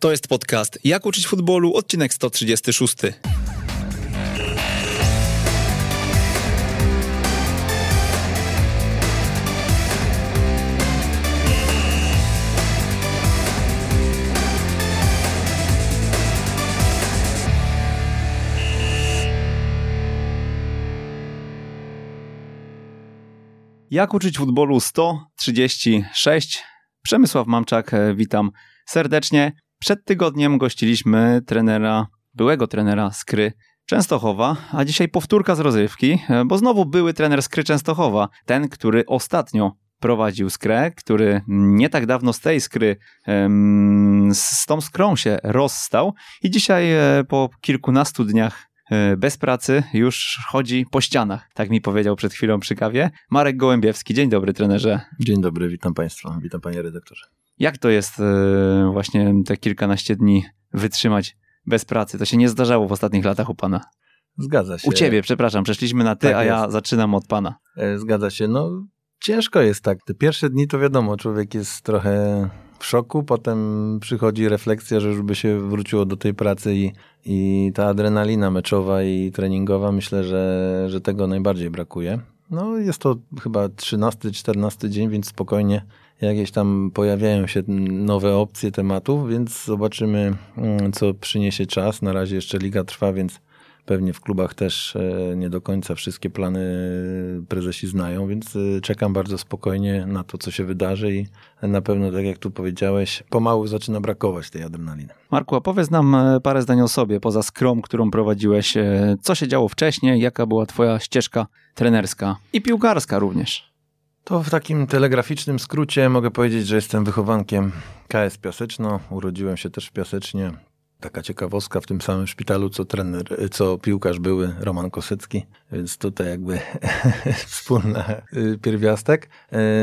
To jest podcast Jak uczyć futbolu, odcinek 136. Jak uczyć futbolu 136. Przemysław Mamczak, witam serdecznie. Przed tygodniem gościliśmy trenera, byłego trenera Skry Częstochowa, a dzisiaj powtórka z rozrywki, e, bo znowu były trener Skry Częstochowa, ten, który ostatnio prowadził Skrę, który nie tak dawno z tej Skry, z tą Skrą się rozstał i dzisiaj e, po kilkunastu dniach e, bez pracy już chodzi po ścianach, tak mi powiedział przed chwilą przy kawie. Marek Gołębiewski, dzień dobry trenerze. Dzień dobry, witam Państwa, witam Panie redaktorze. Jak to jest e, właśnie te kilkanaście dni wytrzymać bez pracy? To się nie zdarzało w ostatnich latach u pana. Zgadza się. U ciebie, przepraszam, przeszliśmy na ty, tak a ja zaczynam od pana. E, zgadza się. No, ciężko jest tak. Te pierwsze dni to wiadomo, człowiek jest trochę w szoku, potem przychodzi refleksja, że już by się wróciło do tej pracy i, i ta adrenalina meczowa i treningowa, myślę, że, że tego najbardziej brakuje. No, jest to chyba 13-14 dzień, więc spokojnie jakieś tam pojawiają się nowe opcje tematów, więc zobaczymy, mm, co przyniesie czas. Na razie jeszcze liga trwa, więc pewnie w klubach też e, nie do końca wszystkie plany prezesi znają, więc e, czekam bardzo spokojnie na to, co się wydarzy i na pewno, tak jak tu powiedziałeś, pomału zaczyna brakować tej adrenaliny. Marku, opowiedz nam e, parę zdań o sobie, poza skrom, którą prowadziłeś. Co się działo wcześniej, jaka była twoja ścieżka trenerska i piłkarska również? To w takim telegraficznym skrócie mogę powiedzieć, że jestem wychowankiem KS Piaseczno. Urodziłem się też w Piasecznie. Taka ciekawostka w tym samym szpitalu, co trener, co piłkarz były Roman Kosecki, więc tutaj jakby wspólny pierwiastek.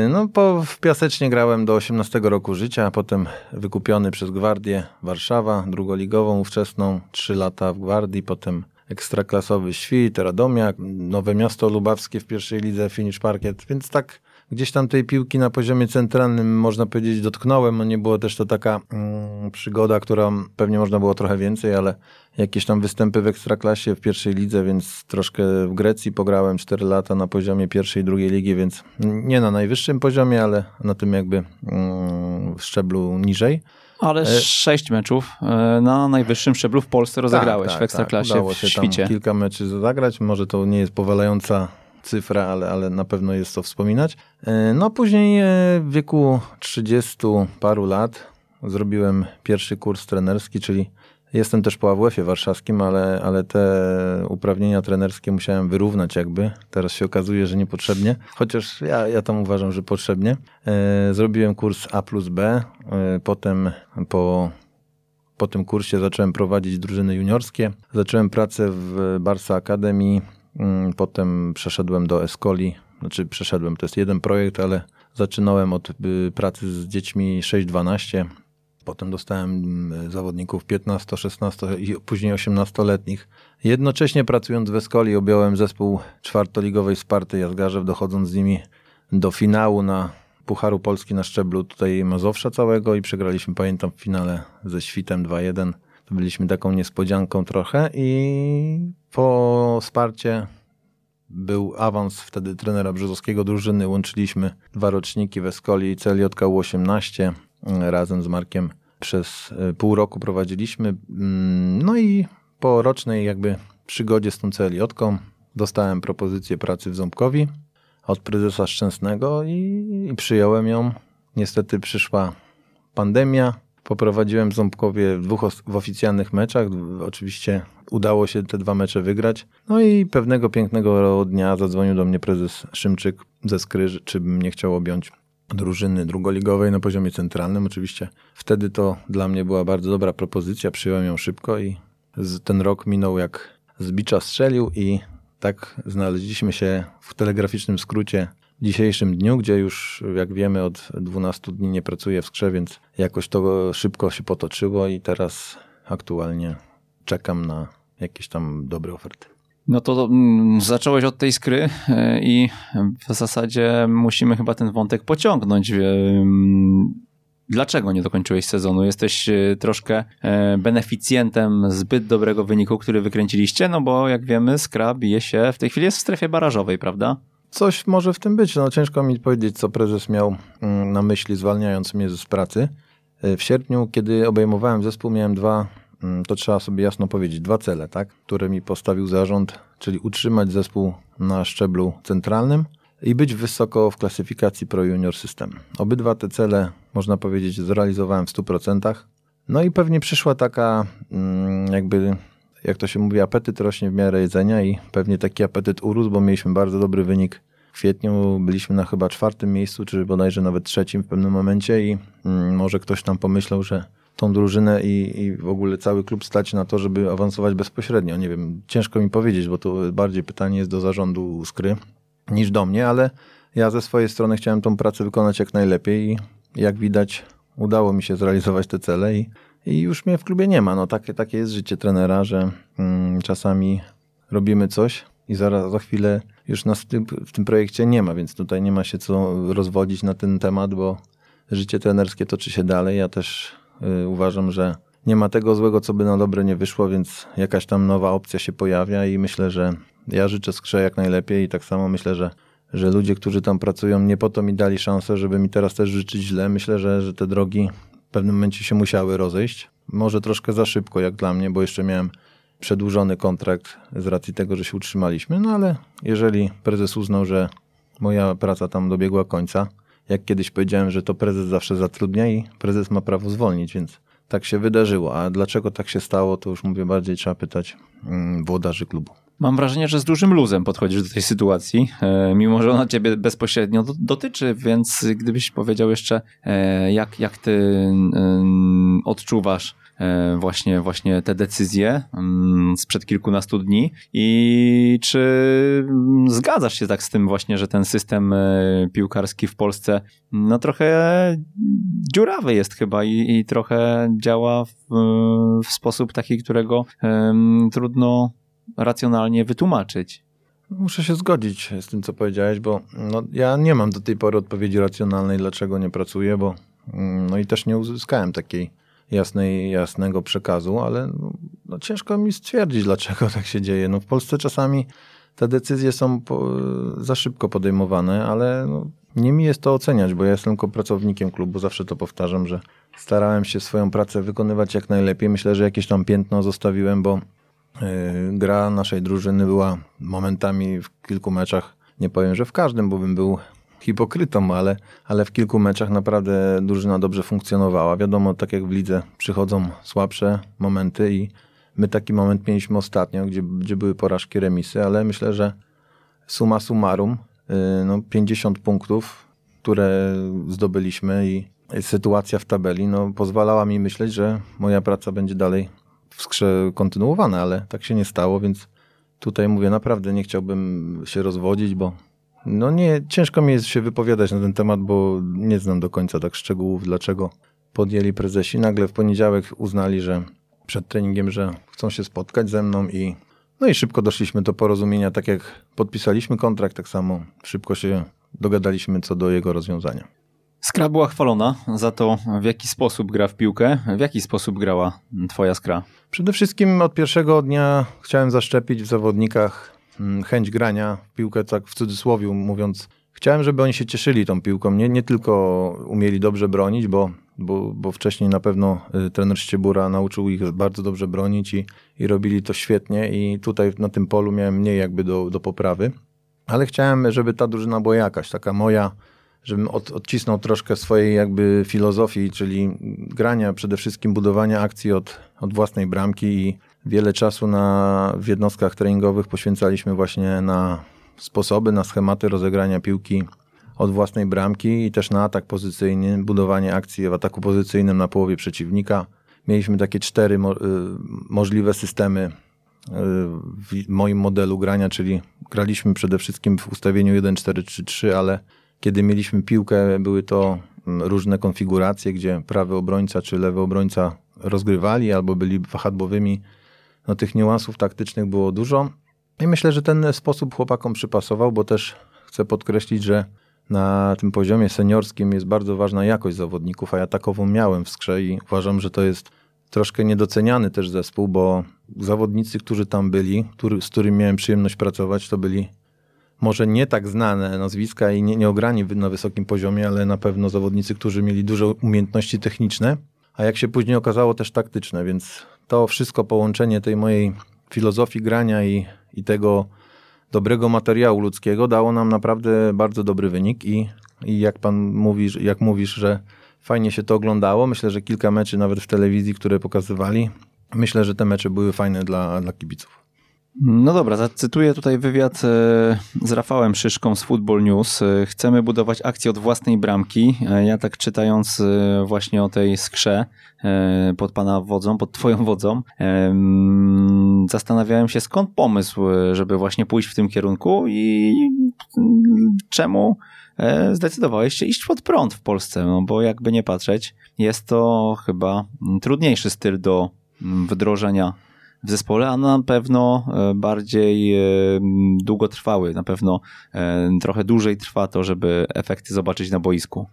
Y, no po, w Piasecznie grałem do 18 roku życia, a potem wykupiony przez Gwardię Warszawa, drugoligową ówczesną, 3 lata w Gwardii, potem ekstraklasowy Świt, Radomiak, Nowe Miasto Lubawskie w pierwszej lidze, Finish Parkiet, więc tak gdzieś tam tej piłki na poziomie centralnym, można powiedzieć, dotknąłem. No nie było też to taka mm, przygoda, która pewnie można było trochę więcej, ale jakieś tam występy w Ekstraklasie, w pierwszej lidze, więc troszkę w Grecji pograłem 4 lata na poziomie pierwszej, drugiej ligi, więc nie na najwyższym poziomie, ale na tym jakby mm, szczeblu niżej. Ale e, sześć meczów e, na najwyższym szczeblu w Polsce rozegrałeś tak, tak, w Ekstraklasie tak. Udało się w świcie. Tam kilka meczy zagrać, może to nie jest powalająca cyfra, ale, ale na pewno jest to wspominać. E, no później e, w wieku 30 paru lat zrobiłem pierwszy kurs trenerski, czyli jestem też po AWF-ie warszawskim, ale, ale te uprawnienia trenerskie musiałem wyrównać jakby. Teraz się okazuje, że niepotrzebnie, chociaż ja, ja tam uważam, że potrzebnie. E, zrobiłem kurs A plus B, potem po po tym kursie zacząłem prowadzić drużyny juniorskie. Zacząłem pracę w Barca Academy Mm, potem przeszedłem do Escoli, znaczy przeszedłem, to jest jeden projekt, ale zaczynałem od y, pracy z dziećmi 6-12. Potem dostałem mm, zawodników 15, 16 i później 18-letnich. Jednocześnie pracując w Escoli objąłem zespół czwartoligowej Sparty Jazgarzew, dochodząc z nimi do finału na Pucharu Polski na szczeblu tutaj Mazowsza całego i przegraliśmy, pamiętam, w finale ze Świtem 2-1. Byliśmy taką niespodzianką trochę i po wsparcie był awans wtedy trenera Brzozowskiego drużyny. Łączyliśmy dwa roczniki w Escoli i CLJK U18 razem z Markiem przez e, pół roku prowadziliśmy. Mm, no i po rocznej jakby przygodzie z tą CLJ-ką dostałem propozycję pracy w Ząbkowi od prezesa Szczęsnego i, i przyjąłem ją. Niestety przyszła pandemia, Poprowadziłem Ząbkowie w dwóch w oficjalnych meczach. Oczywiście udało się te dwa mecze wygrać. No i pewnego pięknego dnia zadzwonił do mnie prezes Szymczyk ze Skry, czy bym nie chciał objąć drużyny drugoligowej na poziomie centralnym. Oczywiście wtedy to dla mnie była bardzo dobra propozycja. Przyjąłem ją szybko i ten rok minął jak z bicza strzelił i tak znaleźliśmy się w telegraficznym skrócie dzisiejszym dniu, gdzie już, jak wiemy, od 12 dni nie pracuję w skrze, więc jakoś to szybko się potoczyło i teraz aktualnie czekam na jakieś tam dobre oferty. No to mm, zacząłeś od tej skry e, i w zasadzie musimy chyba ten wątek pociągnąć. Dlaczego nie dokończyłeś sezonu? Jesteś e, troszkę e, beneficjentem zbyt dobrego wyniku, który wykręciliście, no bo jak wiemy, Skra bije się, w tej chwili jest w strefie barażowej, prawda? Coś może w tym być. No ciężko mi powiedzieć, co prezes miał mm, na myśli, zwalniając mnie z pracy. E, w sierpniu, kiedy obejmowałem zespół, miałem dwa, mm, to trzeba sobie jasno powiedzieć, dwa cele, tak, które mi postawił zarząd, czyli utrzymać zespół na szczeblu centralnym i być wysoko w klasyfikacji Pro Junior System. Obydwa te cele, można powiedzieć, zrealizowałem w 100%. No i pewnie przyszła taka, mm, jakby, jak to się mówi, apetyt rośnie w miarę jedzenia i pewnie taki apetyt urósł, bo mieliśmy bardzo dobry wynik w kwietniu. Byliśmy na chyba czwartym miejscu, czy bodajże nawet trzecim w pewnym momencie i mm, może ktoś tam pomyślał, że tą drużynę i, i w ogóle cały klub stać na to, żeby awansować bezpośrednio. Nie wiem, ciężko mi powiedzieć, bo to bardziej pytanie jest do zarządu Skry niż do mnie, ale ja ze swojej strony chciałem tą pracę wykonać jak najlepiej i jak widać udało mi się zrealizować te cele i, i już mnie w klubie nie ma. No takie, takie jest życie trenera, że mm, czasami robimy coś i zaraz za chwilę już nas w tym, w tym projekcie nie ma, więc tutaj nie ma się co rozwodzić na ten temat, bo życie trenerskie toczy się dalej. Ja też y, uważam, że nie ma tego złego, co by na dobre nie wyszło, więc jakaś tam nowa opcja się pojawia i myślę, że ja życzę Skrze jak najlepiej i tak samo myślę, że, że ludzie, którzy tam pracują, nie po to mi dali szansę, żeby mi teraz też życzyć źle. Myślę, że, że te drogi w pewnym momencie się musiały rozejść. Może troszkę za szybko, jak dla mnie, bo jeszcze miałem przedłużony kontrakt z racji tego, że się utrzymaliśmy. No ale jeżeli prezes uznał, że moja praca tam dobiegła końca, jak kiedyś powiedziałem, że to prezes zawsze zatrudnia i prezes ma prawo zwolnić, więc tak się wydarzyło. A dlaczego tak się stało, to już mówię, bardziej trzeba pytać mm, włodarzy klubu. Mam wrażenie, że z dużym luzem podchodzisz do tej sytuacji, e, mimo że ona ciebie bezpośrednio dotyczy, więc gdybyś powiedział jeszcze, e, jak, jak ty odczuwasz e, właśnie, właśnie te decyzje mm, sprzed kilkunastu dni i czy zgadzasz się tak z tym właśnie, że ten system piłkarski w Polsce no trochę dziurawy jest chyba i, i trochę działa w, w sposób taki, którego trudno racjonalnie wytłumaczyć. Muszę się zgodzić z tym, co powiedziałeś, bo no, ja nie mam do tej pory odpowiedzi racjonalnej, dlaczego nie pracuję, bo mm, no i też nie uzyskałem takiej jasnej, jasnego przekazu, ale no, no, ciężko mi stwierdzić, dlaczego tak się dzieje. No, w Polsce czasami te decyzje są po, za szybko podejmowane, ale no, nie mi jest to oceniać, bo ja jestem tylko pracownikiem klubu, zawsze to powtarzam, że starałem się swoją pracę wykonywać jak najlepiej. Myślę, że jakieś tam piętno zostawiłem, bo gra naszej drużyny była momentami w kilku meczach, nie powiem, że w każdym, bo bym był hipokrytą, ale, ale w kilku meczach naprawdę drużyna dobrze funkcjonowała. Wiadomo, tak jak w lidze przychodzą słabsze momenty i my taki moment mieliśmy ostatnio, gdzie, gdzie były porażki, remisy, ale myślę, że suma summarum y, no 50 punktów, które zdobyliśmy i sytuacja w tabeli no, pozwalała mi myśleć, że moja praca będzie dalej skrze kontynuowane, ale tak się nie stało, więc tutaj mówię, naprawdę nie chciałbym się rozwodzić, bo no nie, ciężko mi jest się wypowiadać na ten temat, bo nie znam do końca tak szczegółów, dlaczego podjęli prezesi. Nagle w poniedziałek uznali, że przed treningiem, że chcą się spotkać ze mną i no i szybko doszliśmy do porozumienia, tak jak podpisaliśmy kontrakt, tak samo szybko się dogadaliśmy co do jego rozwiązania. Skra była chwalona za to, w jaki sposób gra w piłkę. W jaki sposób grała twoja Skra? Przede wszystkim od pierwszego dnia chciałem zaszczepić w zawodnikach mm, chęć grania w piłkę, tak w cudzysłowie mówiąc. Chciałem, żeby oni się cieszyli tą piłką, nie, nie tylko umieli dobrze bronić, bo, bo, bo wcześniej na pewno y, trener Ściebura nauczył ich bardzo dobrze bronić i, i robili to świetnie i tutaj na tym polu miałem mniej jakby do, do poprawy. Ale chciałem, żeby ta drużyna była jakaś, taka moja, żebym od, odcisnął troszkę swojej jakby filozofii, czyli grania, przede wszystkim budowania akcji od, od własnej bramki i wiele czasu na, w jednostkach treningowych poświęcaliśmy właśnie na sposoby, na schematy rozegrania piłki od własnej bramki i też na atak pozycyjny, budowanie akcji w ataku pozycyjnym na połowie przeciwnika. Mieliśmy takie cztery mo y, możliwe systemy y, w moim modelu grania, czyli graliśmy przede wszystkim w ustawieniu 1-4-3-3, ale kiedy mieliśmy piłkę, były to mm, różne konfiguracje, gdzie prawy obrońca czy lewy obrońca rozgrywali albo byli wahadłowymi. No, tych niuansów taktycznych było dużo. I myślę, że ten sposób chłopakom przypasował, bo też chcę podkreślić, że na tym poziomie seniorskim jest bardzo ważna jakość zawodników, a ja takową miałem w skrze i uważam, że to jest troszkę niedoceniany też zespół, bo zawodnicy, którzy tam byli, który, z którymi miałem przyjemność pracować, to byli może nie tak znane nazwiska i nie, nie ograni na wysokim poziomie, ale na pewno zawodnicy, którzy mieli duże umiejętności techniczne, a jak się później okazało też taktyczne, więc to wszystko połączenie tej mojej filozofii grania i, i tego dobrego materiału ludzkiego dało nam naprawdę bardzo dobry wynik i, i jak pan mówisz, jak mówisz, że fajnie się to oglądało, myślę, że kilka meczy nawet w telewizji, które pokazywali, myślę, że te mecze były fajne dla, dla kibiców. No dobra, zacytuję tutaj wywiad e, z Rafałem Szyszką z Football News. E, chcemy budować akcję od własnej bramki. E, ja tak czytając właśnie o tej skrze pod pana wodzą, pod twoją wodzą, zastanawiałem się skąd pomysł, żeby właśnie pójść w tym kierunku i czemu zdecydowałeś się iść pod prąd w Polsce, no bo jakby nie patrzeć, jest to chyba trudniejszy styl do wdrożenia w zespole, a na pewno e, bardziej e, długotrwały, na pewno e, trochę dłużej trwa to, żeby efekty zobaczyć na boisku.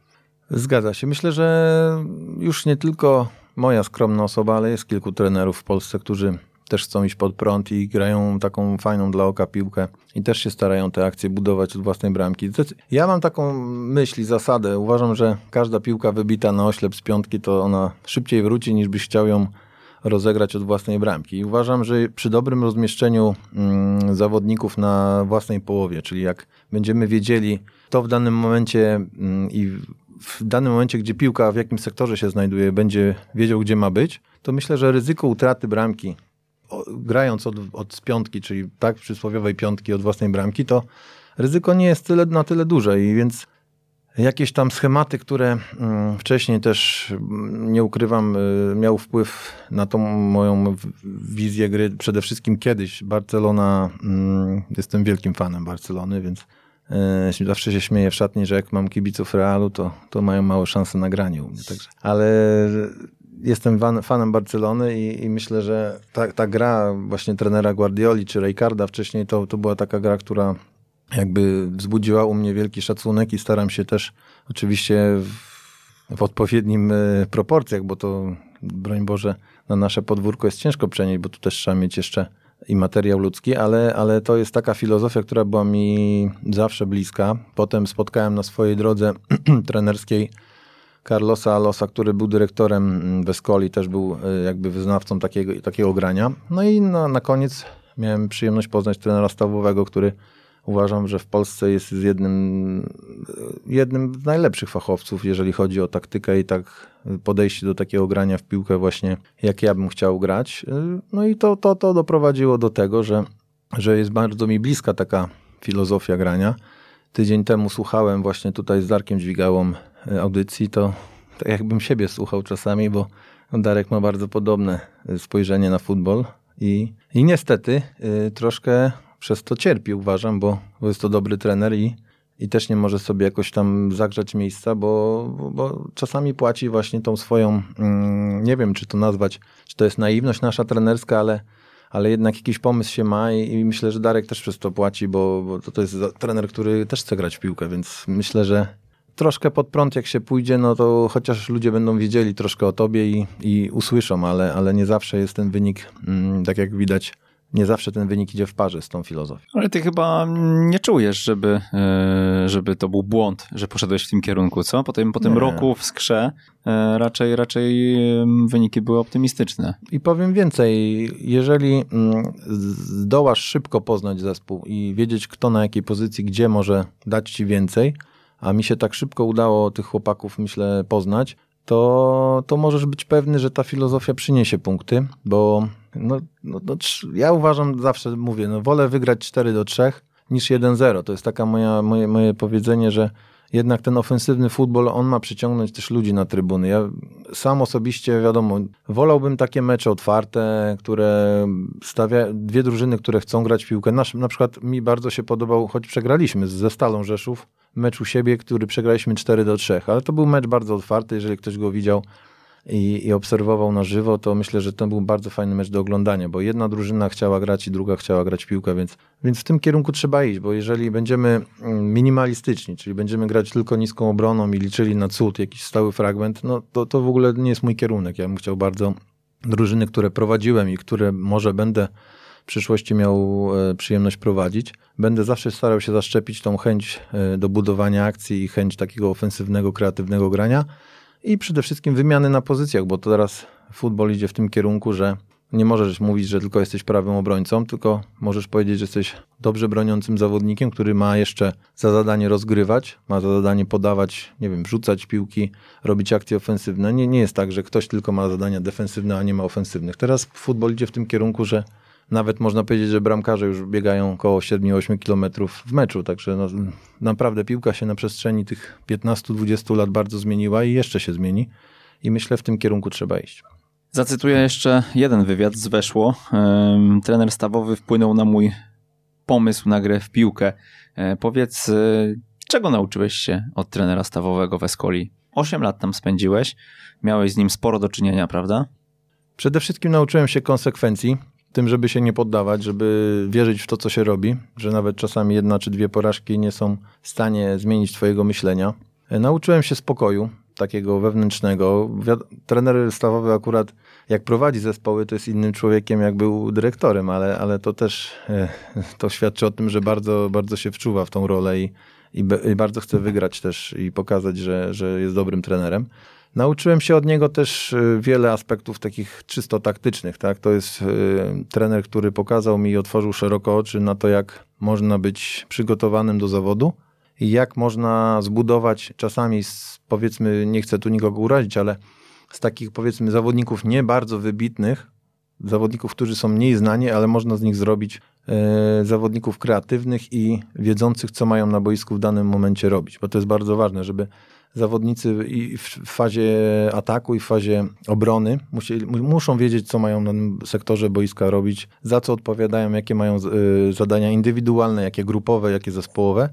Zgadza się. Myślę, że już nie tylko moja skromna osoba, ale jest kilku trenerów w Polsce, którzy też chcą iść pod prąd i grają taką fajną dla oka piłkę i też się starają te akcje budować od własnej bramki. Ja mam taką myśl i zasadę. Uważam, że każda piłka wybita na oślep z piątki, to ona szybciej wróci niż byś chciał ją rozegrać od własnej bramki. I uważam, że przy dobrym rozmieszczeniu mm, zawodników na własnej połowie, czyli jak będziemy wiedzieli, to w danym momencie mm, i w danym momencie, gdzie piłka w jakim sektorze się znajduje, będzie wiedział, gdzie ma być, to myślę, że ryzyko utraty bramki, grając od, od piątki, czyli tak przysłowiowej piątki od własnej bramki, to ryzyko nie jest tyle, na tyle duże i więc jakieś tam schematy, które mm, wcześniej też, mm, nie ukrywam, y, miał wpływ na tą moją wizję gry. Przede wszystkim kiedyś Barcelona, mm, jestem wielkim fanem Barcelony, więc y, zawsze się śmieję w szatni, że jak mam kibiców Realu, to, to mają małe szanse na granie u mnie. Także. Ale jestem fanem Barcelony i, i myślę, że ta, ta, gra właśnie trenera Guardioli czy Ricarda wcześniej, to, to była taka gra, która jakby wzbudziła u mnie wielki szacunek i staram się też oczywiście w, w odpowiednim e, proporcjach, bo to broń Boże na nasze podwórko jest ciężko przenieść, bo tu też trzeba mieć jeszcze i materiał ludzki, ale, ale to jest taka filozofia, która była mi zawsze bliska. Potem spotkałem na swojej drodze trenerskiej Carlosa Alosa, który był dyrektorem Weskoli, też był e, jakby wyznawcą takiego, takiego grania. No i na, na koniec miałem przyjemność poznać trenera stawowego, który uważam, że w Polsce jest jednym, jednym z najlepszych fachowców, jeżeli chodzi o taktykę i tak podejście do takiego grania w piłkę właśnie, jak ja bym chciał grać. No i to, to, to doprowadziło do tego, że, że jest bardzo mi bliska taka filozofia grania. Tydzień temu słuchałem właśnie tutaj z Darkiem Dźwigałą e, audycji, to tak jakbym siebie słuchał czasami, bo Darek ma bardzo podobne spojrzenie na futbol i, i niestety y, troszkę przez to cierpi, uważam, bo, jest to dobry trener i, i też nie może sobie jakoś tam zagrzać miejsca, bo, bo, bo czasami płaci właśnie tą swoją, mm, nie wiem czy to nazwać, czy to jest naiwność nasza trenerska, ale, ale jednak jakiś pomysł się ma i, i myślę, że Darek też przez to płaci, bo, bo to, to jest trener, który też chce grać w piłkę, więc myślę, że troszkę pod prąd jak się pójdzie, no to chociaż ludzie będą wiedzieli troszkę o tobie i, i usłyszą, ale, ale nie zawsze jest ten wynik, mm, tak jak widać, nie zawsze ten wynik idzie w parze z tą filozofią. Ale ty chyba nie czujesz, żeby, e, żeby to był błąd, że poszedłeś w tym kierunku, co? Po tym, po tym roku w skrze e, raczej, raczej wyniki były optymistyczne. I powiem więcej, jeżeli mm, zdołasz szybko poznać zespół i wiedzieć, kto na jakiej pozycji, gdzie może dać ci więcej, a mi się tak szybko udało tych chłopaków, myślę, poznać, to, to możesz być pewny, że ta filozofia przyniesie punkty, bo no, no, no, ja uważam, zawsze mówię, no wolę wygrać 4 do 3 niż 1-0. To jest taka moja, moje, moje powiedzenie, że jednak ten ofensywny futbol, on ma przyciągnąć też ludzi na trybuny. Ja sam osobiście, wiadomo, wolałbym takie mecze otwarte, które stawia dwie drużyny, które chcą grać piłkę. Nasz, na przykład mi bardzo się podobał, choć przegraliśmy ze Stalą Rzeszów, mecz u siebie, który przegraliśmy 4 do 3, ale to był mecz bardzo otwarty, jeżeli ktoś go widział i, i obserwował na żywo, to myślę, że to był bardzo fajny mecz do oglądania, bo jedna drużyna chciała grać i druga chciała grać piłkę, więc, więc w tym kierunku trzeba iść, bo jeżeli będziemy mm, minimalistyczni, czyli będziemy grać tylko niską obroną i liczyli na cud, jakiś stały fragment, no to, to w ogóle nie jest mój kierunek. Ja bym chciał bardzo drużyny, które prowadziłem i które może będę w przyszłości miał e, przyjemność prowadzić. Będę zawsze starał się zaszczepić tą chęć e, do budowania akcji i chęć takiego ofensywnego, kreatywnego grania i przede wszystkim wymiany na pozycjach, bo to teraz futbol idzie w tym kierunku, że nie możesz mówić, że tylko jesteś prawym obrońcą, tylko możesz powiedzieć, że jesteś dobrze broniącym zawodnikiem, który ma jeszcze za zadanie rozgrywać, ma za zadanie podawać, nie wiem, rzucać piłki, robić akcje ofensywne. Nie, nie jest tak, że ktoś tylko ma zadania defensywne, a nie ma ofensywnych. Teraz futbol idzie w tym kierunku, że nawet można powiedzieć, że bramkarze już biegają około 7-8 km w meczu, także no, naprawdę piłka się na przestrzeni tych 15-20 lat bardzo zmieniła i jeszcze się zmieni i myślę w tym kierunku trzeba iść. Zacytuję jeszcze jeden wywiad z Weszło. Trener stawowy wpłynął na mój pomysł na grę w piłkę. E, powiedz, e, czego nauczyłeś się od trenera stawowego w Escoli? Osiem lat tam spędziłeś, miałeś z nim sporo do czynienia, prawda? Przede wszystkim nauczyłem się konsekwencji, tym, żeby się nie poddawać, żeby wierzyć w to, co się robi, że nawet czasami jedna czy dwie porażki nie są w stanie zmienić twojego myślenia. E, nauczyłem się spokoju, takiego wewnętrznego. Trener stawowy akurat jak prowadzi zespoły, to jest innym człowiekiem, jak był dyrektorem, ale, ale to też e, to świadczy o tym, że bardzo, bardzo się wczuwa w tą rolę i, i, bardzo chce wygrać też i pokazać, że, że jest dobrym trenerem. Nauczyłem się od niego też e, wiele aspektów takich czysto taktycznych. Tak? To jest e, trener, który pokazał mi i otworzył szeroko oczy na to, jak można być przygotowanym do zawodu i jak można zbudować czasami, z, powiedzmy, nie chcę tu nikogo urazić, ale z takich powiedzmy zawodników nie bardzo wybitnych, zawodników, którzy są mniej znani, ale można z nich zrobić e, zawodników kreatywnych i wiedzących, co mają na boisku w danym momencie robić, bo to jest bardzo ważne, żeby zawodnicy i w fazie ataku i w fazie obrony musieli, muszą wiedzieć, co mają na tym sektorze boiska robić, za co odpowiadają, jakie mają y, zadania indywidualne, jakie grupowe, jakie zespołowe.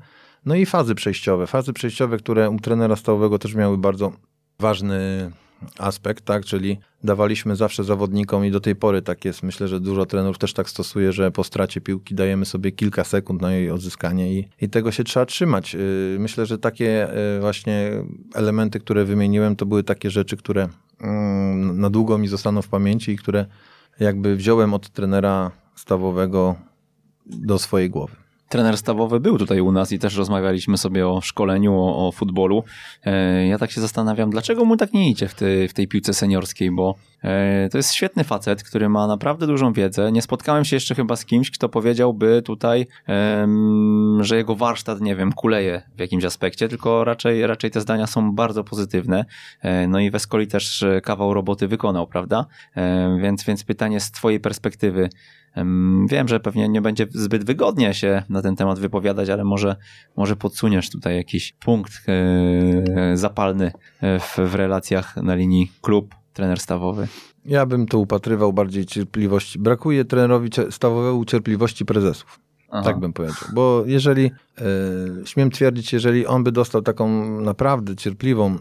No i fazy przejściowe. Fazy przejściowe, które u trenera stałowego też miały bardzo ważny aspekt, tak, czyli dawaliśmy zawsze zawodnikom i do tej pory tak jest. Myślę, że dużo trenerów też tak stosuje, że po stracie piłki dajemy sobie kilka sekund na jej odzyskanie i, i tego się trzeba trzymać. Y, myślę, że takie y, właśnie elementy, które wymieniłem, to były takie rzeczy, które mm, na długo mi zostaną w pamięci i które jakby wziąłem od trenera stawowego do swojej głowy trener stawowy był tutaj u nas i też rozmawialiśmy sobie o szkoleniu, o, o futbolu. E, ja tak się zastanawiam, dlaczego mu tak nie idzie w, tej, w tej piłce seniorskiej, bo e, to jest świetny facet, który ma naprawdę dużą wiedzę. Nie spotkałem się jeszcze chyba z kimś, kto powiedziałby tutaj, że jego warsztat, nie wiem, kuleje w jakimś aspekcie, tylko raczej, raczej te zdania są bardzo pozytywne. E, no i Weskoli też kawał roboty wykonał, prawda? Więc, więc pytanie z twojej perspektywy, Wiem, że pewnie nie będzie zbyt wygodnie się na ten temat wypowiadać, ale może, może podsuniesz tutaj jakiś punkt e, zapalny e, w, w relacjach na linii klub, trener stawowy. Ja bym to upatrywał bardziej cierpliwości. Brakuje trenerowi stawowego cierpliwości prezesów. Aha. Tak bym powiedział. Bo jeżeli, e, śmiem twierdzić, jeżeli on by dostał taką naprawdę cierpliwą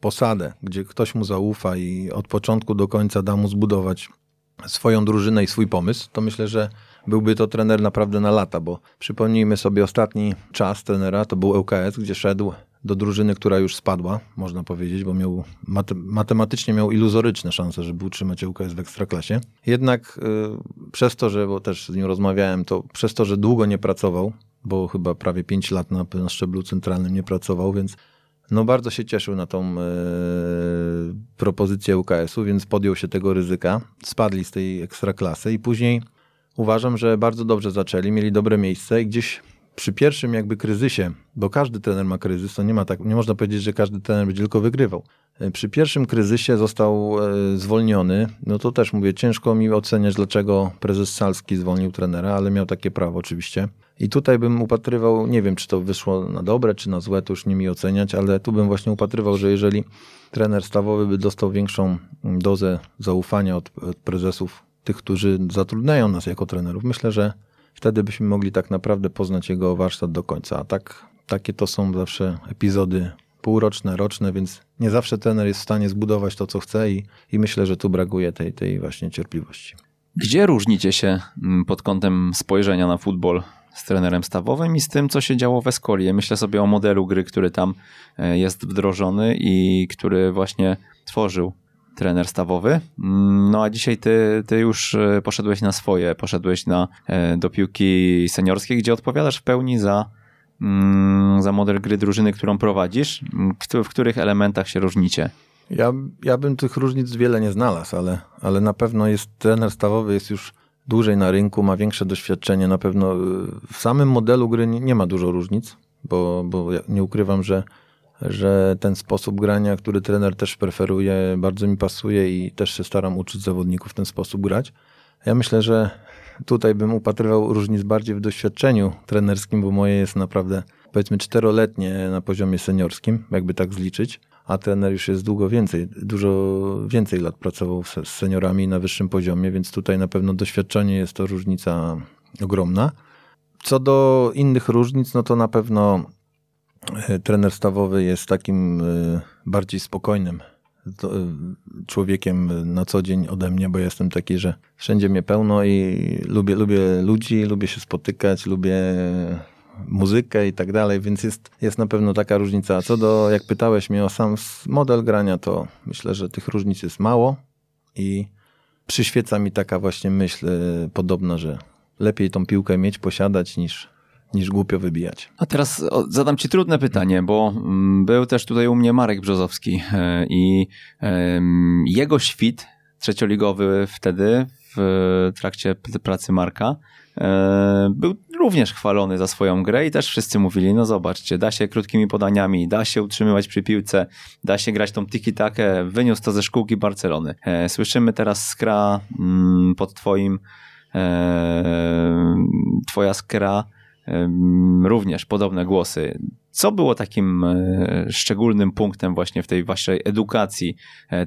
posadę, gdzie ktoś mu zaufa i od początku do końca da mu zbudować swoją drużynę i swój pomysł, to myślę, że byłby to trener naprawdę na lata, bo przypomnijmy sobie ostatni czas trenera, to był ŁKS, gdzie szedł do drużyny, która już spadła, można powiedzieć, bo miał matematycznie miał iluzoryczne szanse, żeby utrzymać ŁKS w ekstraklasie. Jednak y, przez to, że, bo też z nim rozmawiałem, to przez to, że długo nie pracował, bo chyba prawie 5 lat na, na szczeblu centralnym nie pracował, więc no bardzo się cieszył na tą e, propozycję UKS-u, więc podjął się tego ryzyka. Spadli z tej ekstraklasy i później uważam, że bardzo dobrze zaczęli, mieli dobre miejsce i gdzieś przy pierwszym jakby kryzysie, bo każdy trener ma kryzys, to nie ma tak, nie można powiedzieć, że każdy trener będzie tylko wygrywał. E, przy pierwszym kryzysie został e, zwolniony, no to też mówię, ciężko mi oceniać, dlaczego prezes Salski zwolnił trenera, ale miał takie prawo oczywiście. I tutaj bym upatrywał, nie wiem czy to wyszło na dobre czy na złe, to już nie mi oceniać, ale tu bym właśnie upatrywał, że jeżeli trener stawowy by dostał większą dozę zaufania od, od prezesów, tych, którzy zatrudniają nas jako trenerów, myślę, że wtedy byśmy mogli tak naprawdę poznać jego warsztat do końca. A tak, takie to są zawsze epizody półroczne, roczne, więc nie zawsze trener jest w stanie zbudować to, co chce i, i myślę, że tu brakuje tej, tej właśnie cierpliwości. Gdzie różnicie się mm, pod kątem spojrzenia na futbol z trenerem stawowym i z tym, co się działo w Escoli? Myślę sobie o modelu gry, który tam e, jest wdrożony i który właśnie tworzył trener stawowy. Mm, no a dzisiaj ty, ty już e, poszedłeś na swoje, poszedłeś na, e, do piłki seniorskiej, gdzie odpowiadasz w pełni za, mm, za model gry drużyny, którą prowadzisz. W których elementach się różnicie? Ja, ja bym tych różnic wiele nie znalazł, ale, ale na pewno jest trener stawowy, jest już dłużej na rynku, ma większe doświadczenie. Na pewno w samym modelu gry nie, nie ma dużo różnic, bo, bo ja nie ukrywam, że, że ten sposób grania, który trener też preferuje, bardzo mi pasuje i też się staram uczyć zawodników w ten sposób grać. Ja myślę, że tutaj bym upatrywał różnic bardziej w doświadczeniu trenerskim, bo moje jest naprawdę powiedzmy czteroletnie na poziomie seniorskim, jakby tak zliczyć a trener już jest długo więcej, dużo więcej lat pracował z seniorami na wyższym poziomie, więc tutaj na pewno doświadczenie jest to różnica ogromna. Co do innych różnic, no to na pewno e, trener stawowy jest takim e, bardziej spokojnym e, człowiekiem na co dzień ode mnie, bo jestem taki, że wszędzie mnie pełno i lubię, lubię ludzi, lubię się spotykać, lubię muzykę i tak dalej, więc jest, jest na pewno taka różnica. Co do, jak pytałeś mnie o sam model grania, to myślę, że tych różnic jest mało i przyświeca mi taka właśnie myśl e, podobna, że lepiej tą piłkę mieć, posiadać niż, niż głupio wybijać. A teraz zadam ci trudne pytanie, bo mm, był też tutaj u mnie Marek Brzozowski e, i jego świt trzecioligowy wtedy w trakcie pracy Marka e, był również chwalony za swoją grę i też wszyscy mówili, no zobaczcie, da się krótkimi podaniami, da się utrzymywać przy piłce, da się grać tą tiki-takę, wyniósł to ze szkółki Barcelony. E, słyszymy teraz skra mm, pod twoim e, twoja skra również podobne głosy. Co było takim szczególnym punktem właśnie w tej waszej edukacji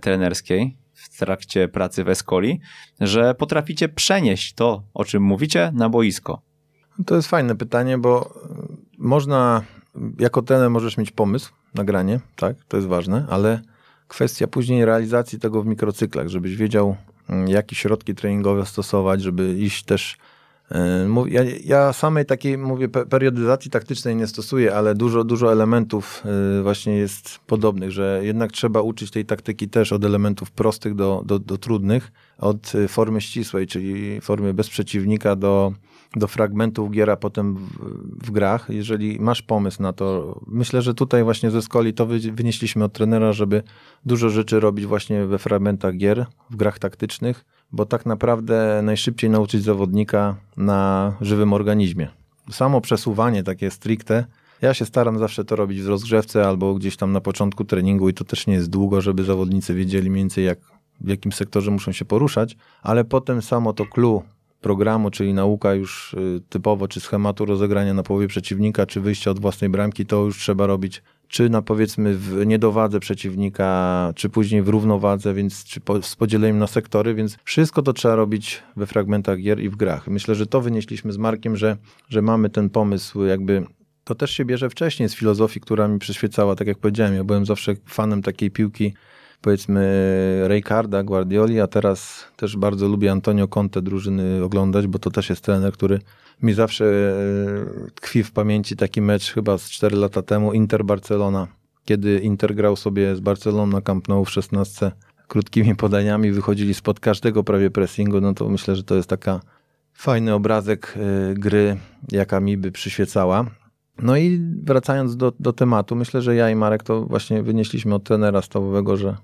trenerskiej? w trakcie pracy w Escoli, że potraficie przenieść to, o czym mówicie, na boisko? To jest fajne pytanie, bo można, jako trener możesz mieć pomysł na granie, tak, to jest ważne, ale kwestia później realizacji tego w mikrocyklach, żebyś wiedział, mm, jakie środki treningowe stosować, żeby iść też E, ja, ja, samej takiej, mówię, periodyzacji taktycznej nie stosuję, ale dużo, dużo elementów e, właśnie jest podobnych, że jednak trzeba uczyć tej taktyki też od elementów prostych do, do, do trudnych, od e, formy ścisłej, czyli formy bez przeciwnika do, do fragmentów giera potem w, w, grach. Jeżeli masz pomysł na to, myślę, że tutaj właśnie ze skoli to wynieśliśmy od trenera, żeby dużo rzeczy robić właśnie we fragmentach gier, w grach taktycznych, bo tak naprawdę najszybciej nauczyć zawodnika na żywym organizmie. Samo przesuwanie takie stricte, ja się staram zawsze to robić w rozgrzewce albo gdzieś tam na początku treningu i to też nie jest długo, żeby zawodnicy wiedzieli mniej więcej jak, w jakim sektorze muszą się poruszać, ale potem samo to clue programu, czyli nauka już y, typowo, czy schematu rozegrania na połowie przeciwnika, czy wyjścia od własnej bramki, to już trzeba robić czy na powiedzmy w niedowadze przeciwnika, czy później w równowadze, więc czy po, z podzieleniem na sektory, więc wszystko to trzeba robić we fragmentach gier i w grach. Myślę, że to wynieśliśmy z Markiem, że, że mamy ten pomysł jakby to też się bierze wcześniej z filozofii, która mi przyświecała, tak jak powiedziałem, ja byłem zawsze fanem takiej piłki, powiedzmy Raycarda, Guardioli, a teraz też bardzo lubię Antonio Conte drużyny oglądać, bo to też jest trener, który mi zawsze e, tkwi w pamięci taki mecz chyba z 4 lata temu, Inter-Barcelona, kiedy Inter grał sobie z Barceloną na Camp Nou w 16 krótkimi podaniami, wychodzili spod każdego prawie pressingu, no to myślę, że to jest taka fajny obrazek e, gry, jaka mi by przyświecała. No i wracając do, do tematu, myślę, że ja i Marek to właśnie wynieśliśmy od trenera stawowego, że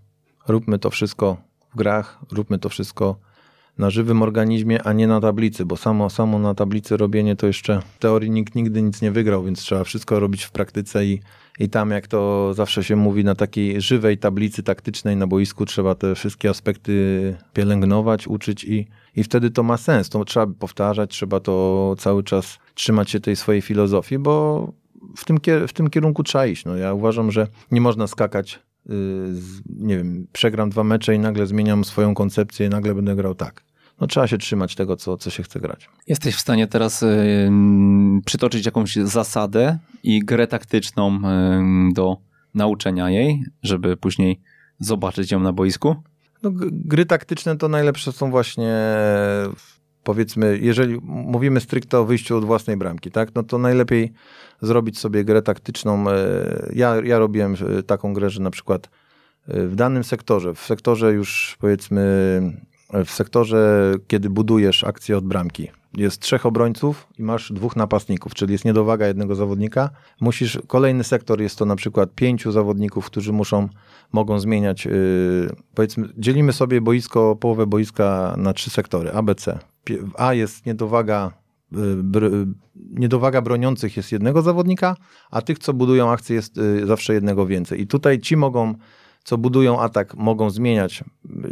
róbmy to wszystko w grach, róbmy to wszystko na żywym organizmie, a nie na tablicy, bo samo, samo na tablicy robienie to jeszcze w teorii nikt nigdy nic nie wygrał, więc trzeba wszystko robić w praktyce i, i tam, jak to zawsze się mówi, na takiej żywej tablicy taktycznej na boisku trzeba te wszystkie aspekty pielęgnować, uczyć i, i wtedy to ma sens. To trzeba powtarzać, trzeba to cały czas trzymać się tej swojej filozofii, bo w tym, w tym kierunku trzeba iść. No, ja uważam, że nie można skakać nie wiem, przegram dwa mecze i nagle zmieniam swoją koncepcję i nagle będę grał tak. No trzeba się trzymać tego, co, co się chce grać. Jesteś w stanie teraz y, przytoczyć jakąś zasadę i grę taktyczną y, do nauczenia jej, żeby później zobaczyć ją na boisku? No, gry taktyczne to najlepsze są właśnie powiedzmy, jeżeli mówimy stricte o wyjściu od własnej bramki, tak, no to najlepiej zrobić sobie grę taktyczną. E, ja, ja robiłem e, taką grę, że na przykład e, w danym sektorze, w sektorze już powiedzmy, w sektorze, kiedy budujesz akcję od bramki, jest trzech obrońców i masz dwóch napastników, czyli jest niedowaga jednego zawodnika. Musisz, kolejny sektor jest to na przykład pięciu zawodników, którzy muszą, mogą zmieniać, yy, powiedzmy, dzielimy sobie boisko, połowę boiska na trzy sektory, A, B, C. A jest niedowaga yy, niedowaga broniących jest jednego zawodnika, a tych, co budują akcję, jest yy, zawsze jednego więcej. I tutaj ci mogą co budują atak, mogą zmieniać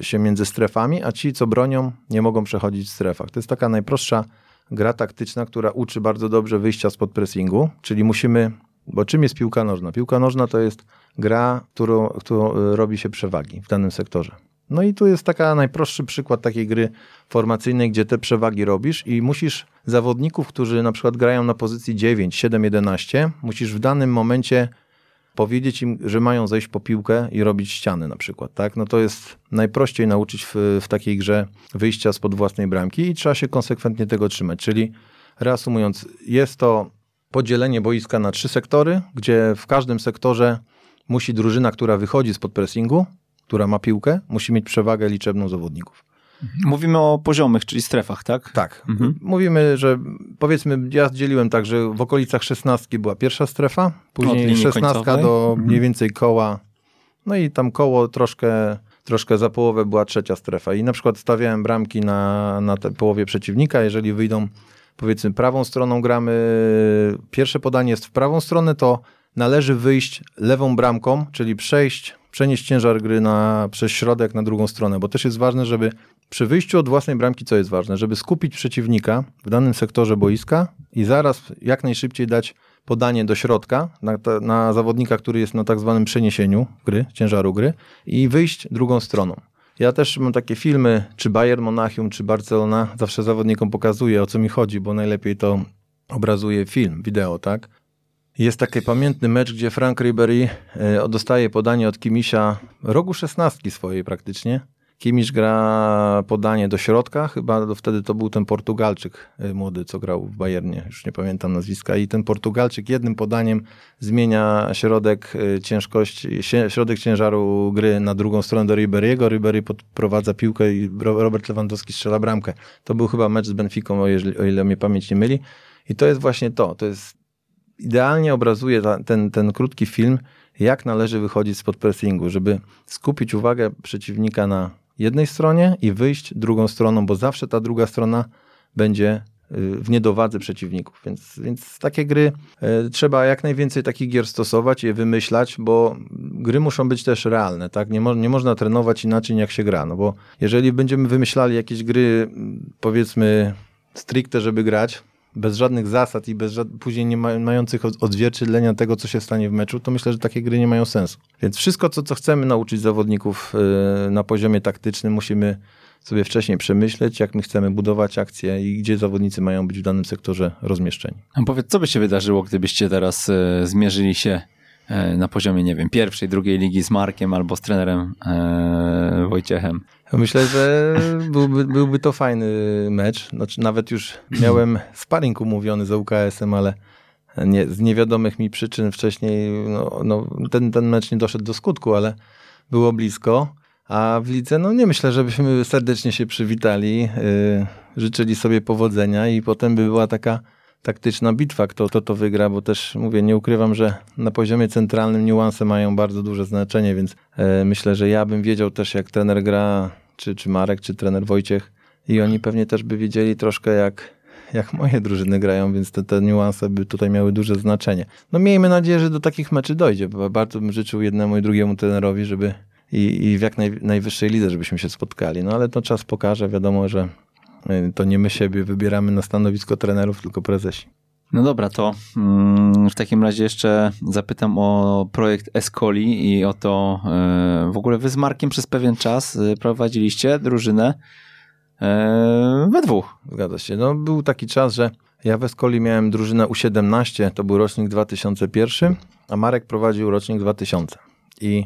się między strefami, a ci, co bronią, nie mogą przechodzić w strefach. To jest taka najprostsza gra taktyczna, która uczy bardzo dobrze wyjścia spod pressingu, czyli musimy, bo czym jest piłka nożna? Piłka nożna to jest gra, którą, którą e, robi się przewagi w danym sektorze. No i tu jest taka najprostszy przykład takiej gry formacyjnej, gdzie te przewagi robisz i musisz zawodników, którzy na przykład grają na pozycji 9, 7, 11, musisz w danym momencie powiedzieć im, że mają zejść po piłkę i robić ściany na przykład, tak? No to jest najprościej nauczyć w, w takiej grze wyjścia spod własnej bramki i trzeba się konsekwentnie tego trzymać. Czyli reasumując, jest to podzielenie boiska na trzy sektory, gdzie w każdym sektorze musi drużyna, która wychodzi spod pressingu, która ma piłkę, musi mieć przewagę liczebną zawodników. Mówimy o poziomych, czyli strefach, tak? Tak. Mhm. Mówimy, że powiedzmy, ja dzieliłem tak, że w okolicach szesnastki była pierwsza strefa, później szesnastka do mhm. mniej więcej koła, no i tam koło troszkę, troszkę za połowę była trzecia strefa. I na przykład stawiałem bramki na, na połowie przeciwnika, jeżeli wyjdą powiedzmy prawą stroną gramy, pierwsze podanie jest w prawą stronę, to należy wyjść lewą bramką, czyli przejść, przenieść ciężar gry na, przez środek na drugą stronę, bo też jest ważne, żeby przy wyjściu od własnej bramki, co jest ważne, żeby skupić przeciwnika w danym sektorze boiska i zaraz jak najszybciej dać podanie do środka na, na zawodnika, który jest na tak zwanym przeniesieniu gry, ciężaru gry i wyjść drugą stroną. Ja też mam takie filmy, czy Bayern Monachium, czy Barcelona, zawsze zawodnikom pokazuję o co mi chodzi, bo najlepiej to obrazuje film, wideo, tak? Jest taki pamiętny mecz, gdzie Frank Ribery e, dostaje podanie od Kimisia rogu szesnastki swojej praktycznie Kimisz gra podanie do środka, chyba wtedy to był ten Portugalczyk y, młody, co grał w Bayernie, już nie pamiętam nazwiska. I ten Portugalczyk jednym podaniem zmienia środek y, ciężkości, środek ciężaru gry na drugą stronę do Riberiego. Ribery podprowadza piłkę i Robert Lewandowski strzela bramkę. To był chyba mecz z Benficą, o, o ile mnie pamięć nie myli. I to jest właśnie to. To jest idealnie obrazuje ten, ten krótki film, jak należy wychodzić spod pressingu, żeby skupić uwagę przeciwnika na jednej stronie i wyjść drugą stroną, bo zawsze ta druga strona będzie y, w niedowadze przeciwników. Więc, więc takie gry y, trzeba jak najwięcej takich gier stosować, je wymyślać, bo gry muszą być też realne. Tak? Nie, mo nie można trenować inaczej, jak się gra. No bo jeżeli będziemy wymyślali jakieś gry, powiedzmy, stricte, żeby grać, bez żadnych zasad i bez później nie mających odzwierciedlenia tego, co się stanie w meczu, to myślę, że takie gry nie mają sensu. Więc wszystko, co, co chcemy nauczyć zawodników y, na poziomie taktycznym, musimy sobie wcześniej przemyśleć, jak my chcemy budować akcje i gdzie zawodnicy mają być w danym sektorze rozmieszczeni. A powiedz, co by się wydarzyło, gdybyście teraz y, zmierzyli się y, na poziomie, nie wiem, pierwszej, drugiej ligi z Markiem albo z trenerem Wojciechem? Myślę, że byłby, byłby to fajny mecz. Znaczy, nawet już miałem sparring umówiony z UKS-em, ale nie, z niewiadomych mi przyczyn wcześniej no, no, ten, ten mecz nie doszedł do skutku, ale było blisko. A w lidze, no nie myślę, żebyśmy serdecznie się przywitali, yy, życzyli sobie powodzenia i potem by była taka taktyczna bitwa, kto, kto to wygra, bo też mówię, nie ukrywam, że na poziomie centralnym niuanse mają bardzo duże znaczenie, więc yy, myślę, że ja bym wiedział też, jak trener gra czy, czy Marek, czy trener Wojciech i oni pewnie też by wiedzieli troszkę jak, jak moje drużyny grają, więc te, te niuanse by tutaj miały duże znaczenie. No miejmy nadzieję, że do takich meczy dojdzie, bo bardzo bym życzył jednemu i drugiemu trenerowi, żeby i, i w jak naj, najwyższej lidze, żebyśmy się spotkali. No ale to czas pokaże, wiadomo, że y, to nie my siebie wybieramy na stanowisko trenerów, tylko prezesi. No dobra, to mm, w takim razie jeszcze zapytam o projekt Escoli i o to, e, w ogóle wy z Markiem przez pewien czas e, prowadziliście drużynę e, we dwóch. Zgadza się. No, był taki czas, że Ja w Escoli miałem drużynę U17, to był rocznik 2001, a Marek prowadził rocznik 2000. I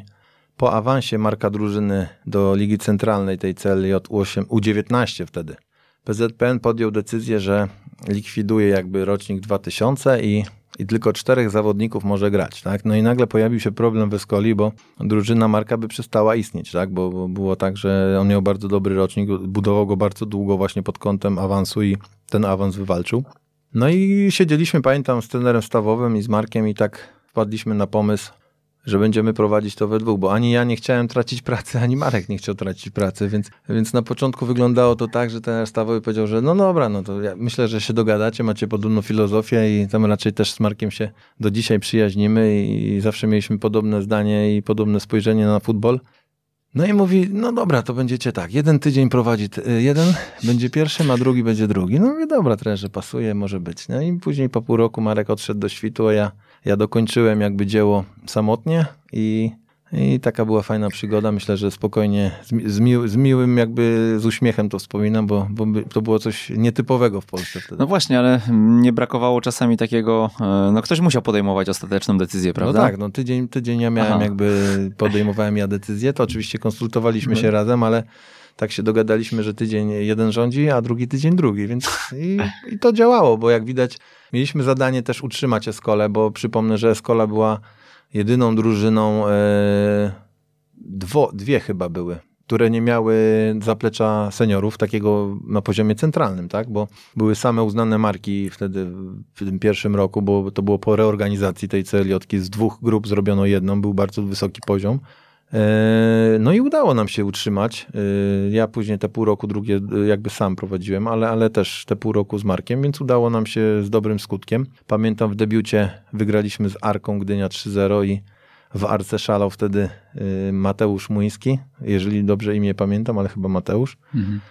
po awansie Marka drużyny do Ligi Centralnej tej CLJ U8, U19 wtedy, PZPN podjął decyzję, że likwiduje jakby rocznik 2000 i, i tylko czterech zawodników może grać, tak? No i nagle pojawił się problem w Escoli, bo drużyna Marka by przestała istnieć, tak? Bo, bo było tak, że on miał bardzo dobry rocznik, budował go bardzo długo właśnie pod kątem awansu i ten awans wywalczył. No i siedzieliśmy, pamiętam, z trenerem stawowym i z Markiem i tak wpadliśmy na pomysł, że będziemy prowadzić to we dwóch, bo ani ja nie chciałem tracić pracy, ani Marek nie chciał tracić pracy, więc, więc na początku wyglądało to tak, że ten stawowy powiedział, że no dobra, no to ja myślę, że się dogadacie, macie podobną filozofię i tam raczej też z Markiem się do dzisiaj przyjaźnimy i zawsze mieliśmy podobne zdanie i podobne spojrzenie na futbol. No i mówi, no dobra, to będziecie tak, jeden tydzień prowadzi jeden, będzie pierwszym, a drugi będzie drugi. No i dobra, trenerze, pasuje, może być. No i później po pół roku Marek odszedł do świtu, a ja ja dokończyłem jakby dzieło samotnie i, i taka była fajna przygoda. Myślę, że spokojnie, z, mi, z miłym jakby, z uśmiechem to wspominam, bo, bo to było coś nietypowego w Polsce wtedy. No właśnie, ale nie brakowało czasami takiego, e, no ktoś musiał podejmować ostateczną decyzję, prawda? No tak, no tydzień, tydzień ja miałem Aha. jakby, podejmowałem ja decyzję, to oczywiście konsultowaliśmy się mhm. razem, ale tak się dogadaliśmy, że tydzień jeden rządzi, a drugi tydzień drugi, więc i, i to działało, bo jak widać Mieliśmy zadanie też utrzymać Eskolę, bo przypomnę, że Eskola była jedyną drużyną, e, dwo, dwie chyba były, które nie miały zaplecza seniorów takiego na poziomie centralnym, tak? Bo były same uznane marki wtedy w tym pierwszym roku, bo to było po reorganizacji tej CLJ-ki. Z dwóch grup zrobiono jedną, był bardzo wysoki poziom. E, no i udało nam się utrzymać. E, ja później te pół roku drugie e, jakby sam prowadziłem, ale, ale też te pół roku z Markiem, więc udało nam się z dobrym skutkiem. Pamiętam w debiucie wygraliśmy z Arką Gdynia 3-0 i w Arce szalał wtedy Mateusz Muński, jeżeli dobrze imię pamiętam, ale chyba Mateusz. Mhm.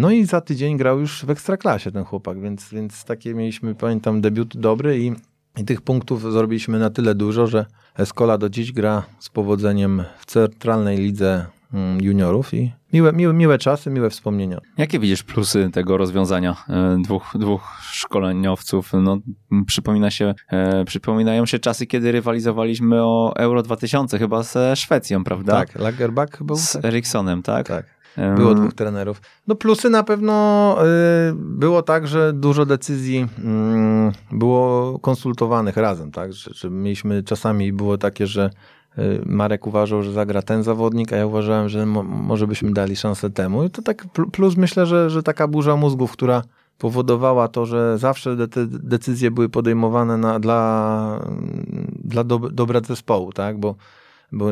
No i za tydzień grał już w Ekstraklasie ten chłopak, więc, więc takie mieliśmy, pamiętam, debiut dobry i, i tych punktów zrobiliśmy na tyle dużo, że Escola do dziś gra z powodzeniem w centralnej lidze mm, juniorów i miłe, miłe, miłe czasy, miłe wspomnienia. Jakie widzisz plusy tego rozwiązania e, dwóch, dwóch szkoleniowców? No, przypomina się, e, przypominają się czasy, kiedy rywalizowaliśmy o Euro 2000 chyba ze Szwecją, prawda? Tak, Lagerbach był. Z Eriksonem, tak? Tak. Było dwóch trenerów. No plusy na pewno y, było tak, że dużo decyzji y, było konsultowanych razem, tak? Że, że, mieliśmy czasami było takie, że y, Marek uważał, że zagra ten zawodnik, a ja uważałem, że mo, może byśmy dali szansę temu. I to tak plus myślę, że, że taka burza mózgów, która powodowała to, że zawsze te decyzje były podejmowane na, dla, dla do, dobra zespołu, tak? Bo bo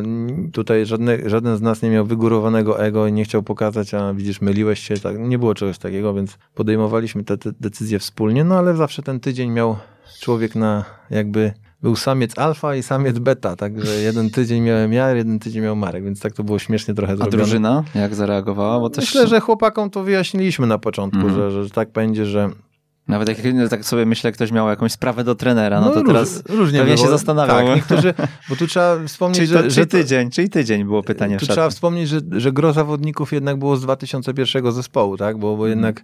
tutaj żadne, żaden z nas nie miał wygórowanego ego i nie chciał pokazać, a widzisz, myliłeś się, tak, nie było czegoś takiego, więc podejmowaliśmy te, te decyzje wspólnie, no ale zawsze ten tydzień miał człowiek na jakby był samiec alfa i samiec beta, także jeden tydzień miałem ja, jeden tydzień miał Marek, więc tak to było śmiesznie trochę zrobione. A drużyna jak zareagowała? Bo też... Myślę, że chłopakom to wyjaśniliśmy na początku, mm. że, że tak będzie, że nawet jak tak sobie myślę, ktoś miał jakąś sprawę do trenera, no, no to róż, teraz różnie pewnie było. się zastanawiał. Tak, niektórzy, bo tu trzeba wspomnieć, czyli, to, że... Czyli tydzień, czyli tydzień było pytanie Tu trzeba wspomnieć, że, że gro zawodników jednak było z 2001 zespołu, tak? Bo, bo jednak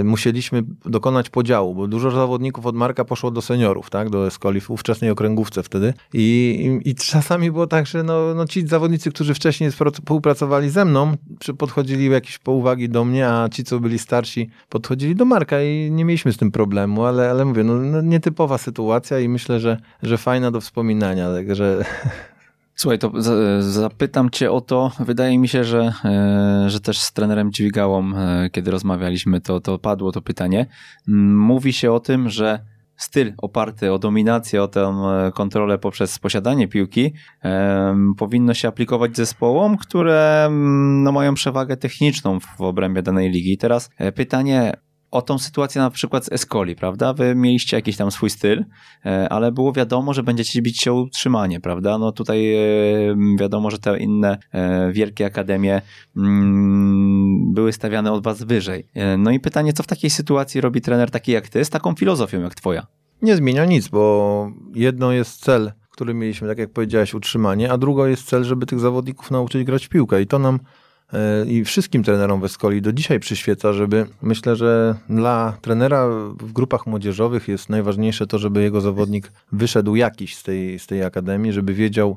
y, musieliśmy dokonać podziału, bo dużo zawodników od Marka poszło do seniorów, tak? Do Escoli w ówczesnej okręgówce wtedy I, i, i czasami było tak, że no, no ci zawodnicy, którzy wcześniej współpracowali ze mną, podchodzili jakieś pouwagi do mnie, a ci, co byli starsi, podchodzili do Marka i nie mieliśmy z tym problemu, ale, ale mówię, no, no nietypowa sytuacja i myślę, że, że fajna do wspominania, także... Słuchaj, to zapytam cię o to. Wydaje mi się, że, e, że też z trenerem Dźwigałą, e, kiedy rozmawialiśmy, to, to padło to pytanie. Mówi się o tym, że styl oparty o dominację, o tę e, kontrolę poprzez posiadanie piłki powinno się aplikować zespołom, które no, mają przewagę techniczną w obrębie danej ligi. Teraz pytanie, o tą sytuację na przykład z Escoli, prawda? Wy mieliście jakiś tam swój styl, e, ale było wiadomo, że będziecie bić się o utrzymanie, prawda? No tutaj e, wiadomo, że te inne e, wielkie akademie mm, były stawiane od was wyżej. No i pytanie, co w takiej sytuacji robi trener taki jak ty, z taką filozofią jak twoja? Nie zmienia nic, bo jedno jest cel, który mieliśmy, tak jak powiedziałeś, utrzymanie, a drugo jest cel, żeby tych zawodników nauczyć grać w piłkę i to nam i wszystkim trenerom we Skoli do dzisiaj przyświeca, żeby myślę, że dla trenera w grupach młodzieżowych jest najważniejsze to, żeby jego zawodnik wyszedł jakiś z tej, z tej akademii, żeby wiedział,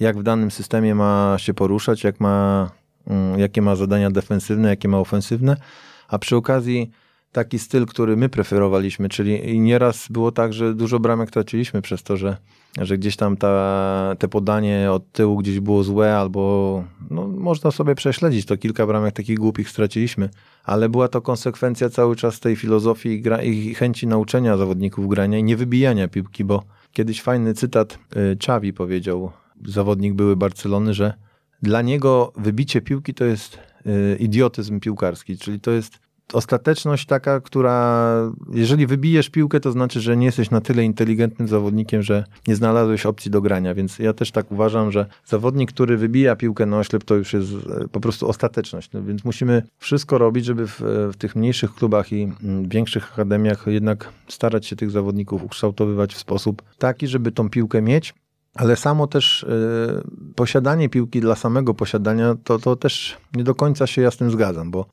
jak w danym systemie ma się poruszać, jak ma, mm, jakie ma zadania defensywne, jakie ma ofensywne, a przy okazji taki styl, który my preferowaliśmy, czyli nieraz było tak, że dużo bramek traciliśmy przez to, że, że gdzieś tam ta, te podanie od tyłu gdzieś było złe, albo no, można sobie prześledzić, to kilka bramek takich głupich straciliśmy, ale była to konsekwencja cały czas tej filozofii gra, i chęci nauczenia zawodników grania i nie wybijania piłki, bo kiedyś fajny cytat y, Czawi powiedział, zawodnik były Barcelony, że dla niego wybicie piłki to jest y, idiotyzm piłkarski, czyli to jest ostateczność taka, która jeżeli wybijesz piłkę, to znaczy, że nie jesteś na tyle inteligentnym zawodnikiem, że nie znalazłeś opcji do grania, więc ja też tak uważam, że zawodnik, który wybija piłkę na oślep, to już jest e, po prostu ostateczność, no więc musimy wszystko robić, żeby w, w tych mniejszych klubach i mm, większych akademiach jednak starać się tych zawodników ukształtowywać w sposób taki, żeby tą piłkę mieć, ale samo też y, posiadanie piłki dla samego posiadania, to, to też nie do końca się ja z tym zgadzam, bo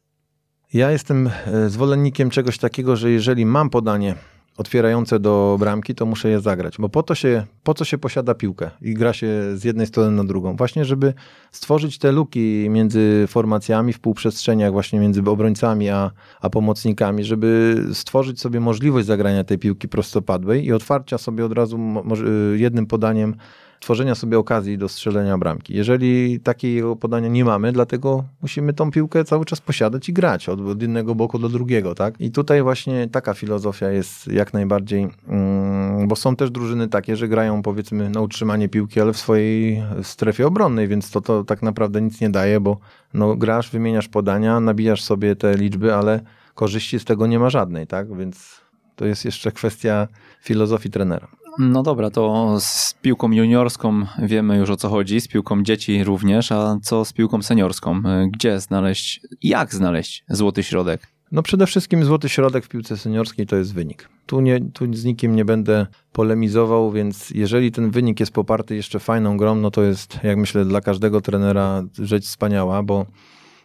ja jestem e, zwolennikiem czegoś takiego, że jeżeli mam podanie otwierające do bramki, to muszę je zagrać, bo po to się, po co się posiada piłkę i gra się z jednej strony na drugą? Właśnie, żeby stworzyć te luki między formacjami w półprzestrzeniach, właśnie między obrońcami a, a pomocnikami, żeby stworzyć sobie możliwość zagrania tej piłki prostopadłej i otwarcia sobie od razu jednym podaniem tworzenia sobie okazji do strzelenia bramki. Jeżeli takiego podania nie mamy, dlatego musimy tą piłkę cały czas posiadać i grać od, od jednego boku do drugiego, tak? I tutaj właśnie taka filozofia jest jak najbardziej, mm, bo są też drużyny takie, że grają powiedzmy na utrzymanie piłki, ale w swojej strefie obronnej, więc to, to tak naprawdę nic nie daje, bo no, grasz, wymieniasz podania, nabijasz sobie te liczby, ale korzyści z tego nie ma żadnej, tak? Więc to jest jeszcze kwestia filozofii trenera. No dobra, to z piłką juniorską wiemy już o co chodzi, z piłką dzieci również, a co z piłką seniorską? Gdzie znaleźć, jak znaleźć złoty środek? No przede wszystkim złoty środek w piłce seniorskiej to jest wynik. Tu, nie, tu z nikim nie będę polemizował, więc jeżeli ten wynik jest poparty jeszcze fajną grą, no to jest, jak myślę, dla każdego trenera rzecz wspaniała, bo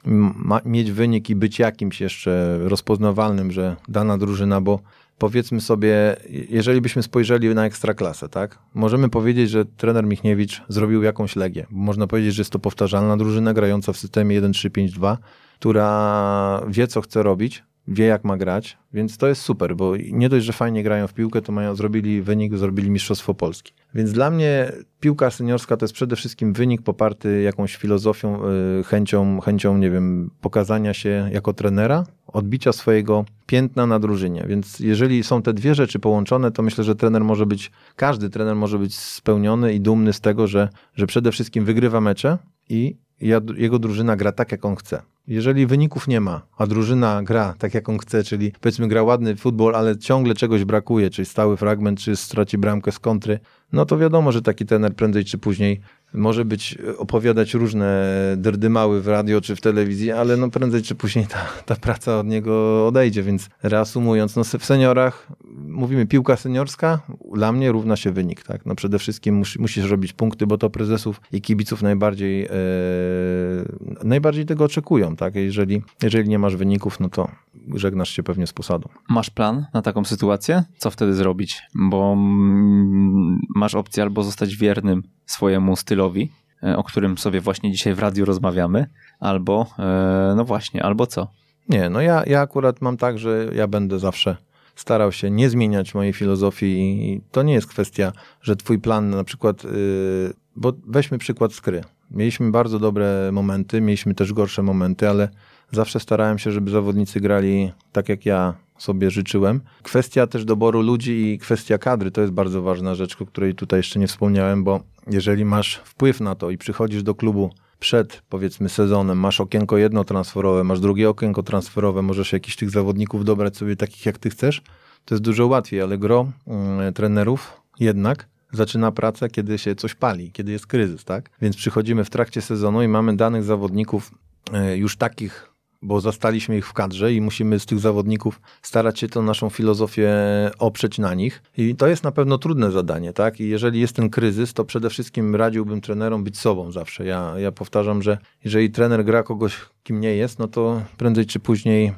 ma, mieć wynik i być jakimś jeszcze rozpoznawalnym, że dana drużyna, bo powiedzmy sobie, jeżeli byśmy spojrzeli na ekstraklasę, tak? Możemy powiedzieć, że trener Michniewicz zrobił jakąś legię. Można powiedzieć, że jest to powtarzalna drużyna grająca w systemie 1-3-5-2, która wie, co chce robić, wie jak ma grać, więc to jest super, bo nie dość, że fajnie grają w piłkę, to mają, zrobili wynik, zrobili Mistrzostwo Polski. Więc dla mnie piłka seniorska to jest przede wszystkim wynik poparty jakąś filozofią, y, chęcią, chęcią, nie wiem, pokazania się jako trenera, odbicia swojego piętna na drużynie. Więc jeżeli są te dwie rzeczy połączone, to myślę, że trener może być, każdy trener może być spełniony i dumny z tego, że, że przede wszystkim wygrywa mecze i jego drużyna gra tak, jak on chce. Jeżeli wyników nie ma, a drużyna gra tak, jak on chce, czyli powiedzmy gra ładny futbol, ale ciągle czegoś brakuje, czyli stały fragment, czy straci bramkę z kontry, no to wiadomo, że taki trener prędzej czy później może być, opowiadać różne drdymały w radio czy w telewizji, ale no prędzej czy później ta, ta praca od niego odejdzie, więc reasumując, no w seniorach mówimy piłka seniorska, dla mnie równa się wynik, tak? No przede wszystkim mus, musisz robić punkty, bo to prezesów i kibiców najbardziej e, najbardziej tego oczekują, tak? Jeżeli, jeżeli nie masz wyników, no to żegnasz się pewnie z posadą. Masz plan na taką sytuację? Co wtedy zrobić? Bo mm, masz opcję albo zostać wiernym swojemu stylowi, e, o którym sobie właśnie dzisiaj w radiu rozmawiamy, albo e, no właśnie, albo co? Nie, no ja, ja akurat mam tak, że ja będę zawsze starał się nie zmieniać mojej filozofii i to nie jest kwestia, że twój plan na przykład, yy, bo weźmy przykład skry. Mieliśmy bardzo dobre momenty, mieliśmy też gorsze momenty, ale zawsze starałem się, żeby zawodnicy grali tak, jak ja sobie życzyłem. Kwestia też doboru ludzi i kwestia kadry to jest bardzo ważna rzecz, o której tutaj jeszcze nie wspomniałem, bo jeżeli masz wpływ na to i przychodzisz do klubu przed powiedzmy sezonem, masz okienko jedno transferowe, masz drugie okienko transferowe, możesz jakiś tych zawodników dobrać sobie takich jak ty chcesz, to jest dużo łatwiej, ale gro y, trenerów jednak zaczyna pracę, kiedy się coś pali, kiedy jest kryzys, tak? Więc przychodzimy w trakcie sezonu i mamy danych zawodników y, już takich bo zastaliśmy ich w kadrze i musimy z tych zawodników starać się tą naszą filozofię oprzeć na nich. I to jest na pewno trudne zadanie, tak? I jeżeli jest ten kryzys, to przede wszystkim radziłbym trenerom być sobą zawsze. Ja, ja powtarzam, że jeżeli trener gra kogoś, kim nie jest, no to prędzej czy później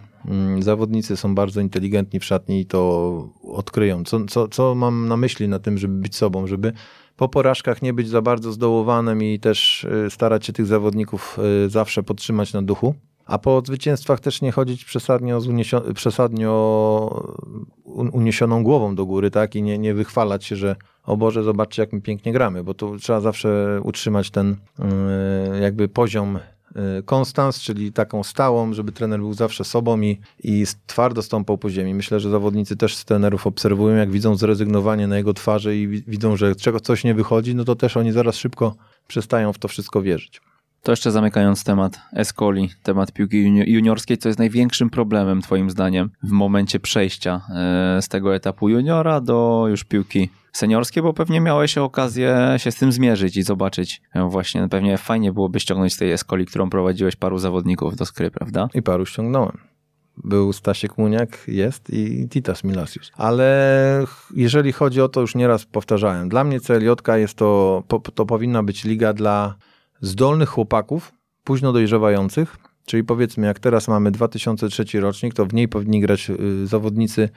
zawodnicy są bardzo inteligentni w szatni i to odkryją. Co, co, co mam na myśli na tym, żeby być sobą, żeby po porażkach nie być za bardzo zdołowanym i też y, starać się tych zawodników y, zawsze podtrzymać na duchu. A po zwycięstwach też nie chodzić przesadnio, uniesion- przesadnio uniesioną głową do góry, tak? I nie, nie wychwalać się, że o Boże, zobaczcie, jak my pięknie gramy, bo tu trzeba zawsze utrzymać ten jakby poziom konstans, czyli taką stałą, żeby trener był zawsze sobą i, i twardo stąpał po ziemi. Myślę, że zawodnicy też z trenerów obserwują, jak widzą zrezygnowanie na jego twarzy i widzą, że czego coś nie wychodzi, no to też oni zaraz szybko przestają w to wszystko wierzyć. To jeszcze zamykając temat Escoli, temat piłki juniorskiej, co jest największym problemem twoim zdaniem w momencie przejścia e, z tego etapu juniora do już piłki seniorskiej, bo pewnie miałeś okazję się z tym zmierzyć i zobaczyć e, właśnie, pewnie fajnie byłoby ściągnąć z tej Escoli, którą prowadziłeś paru zawodników do skry, prawda? I paru ściągnąłem był Stasiek Muniak, jest i Titas Milasius. Ale jeżeli chodzi o to, już nieraz powtarzałem, dla mnie CLJ jest to, to powinna być liga dla zdolnych chłopaków, późno dojrzewających, czyli powiedzmy jak teraz mamy 2003 rocznik, to w niej powinni grać y, zawodnicy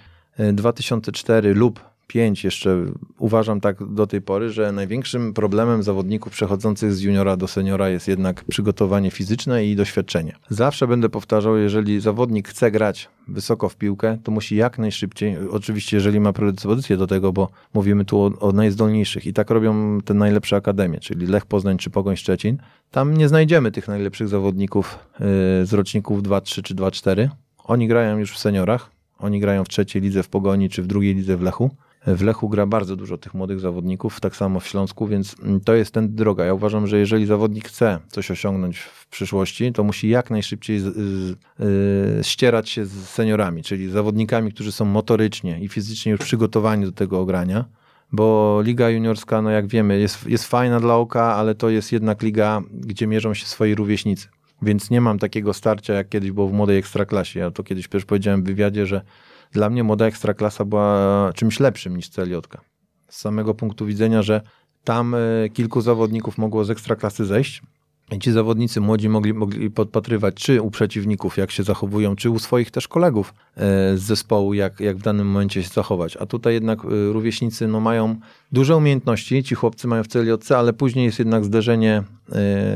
2004 y, lub 5 jeszcze uważam tak do tej pory, że największym problemem zawodników przechodzących z juniora do seniora jest jednak przygotowanie fizyczne i doświadczenie. Zawsze będę powtarzał, jeżeli zawodnik chce grać wysoko w piłkę, to musi jak najszybciej, oczywiście jeżeli ma predyspozycję do tego, bo mówimy tu o, o najzdolniejszych i tak robią te najlepsze akademie, czyli Lech Poznań czy Pogoń Szczecin. Tam nie znajdziemy tych najlepszych zawodników yy, z roczników 2-3 czy 2-4. Oni grają już w seniorach, oni grają w trzeciej lidze w Pogoni czy w drugiej lidze w Lechu. W Lechu gra bardzo dużo tych młodych zawodników, tak samo w Śląsku, więc to jest ten droga. Ja uważam, że jeżeli zawodnik chce coś osiągnąć w przyszłości, to musi jak najszybciej z, z, y, ścierać się z seniorami, czyli zawodnikami, którzy są motorycznie i fizycznie już przygotowani do tego ogrania bo liga juniorska, no jak wiemy, jest, jest fajna dla oka, ale to jest jednak liga, gdzie mierzą się swoi rówieśnicy. Więc nie mam takiego starcia, jak kiedyś było w młodej ekstraklasie. Ja to kiedyś też powiedziałem w wywiadzie, że dla mnie młoda ekstraklasa była czymś lepszym niż CLJ. Z samego punktu widzenia, że tam e, kilku zawodników mogło z ekstraklasy zejść, i ci zawodnicy młodzi mogli, mogli podpatrywać, czy u przeciwników, jak się zachowują, czy u swoich też kolegów e, z zespołu, jak, jak w danym momencie się zachować. A tutaj jednak e, rówieśnicy no, mają duże umiejętności, ci chłopcy mają w CLJ, ale później jest jednak zderzenie,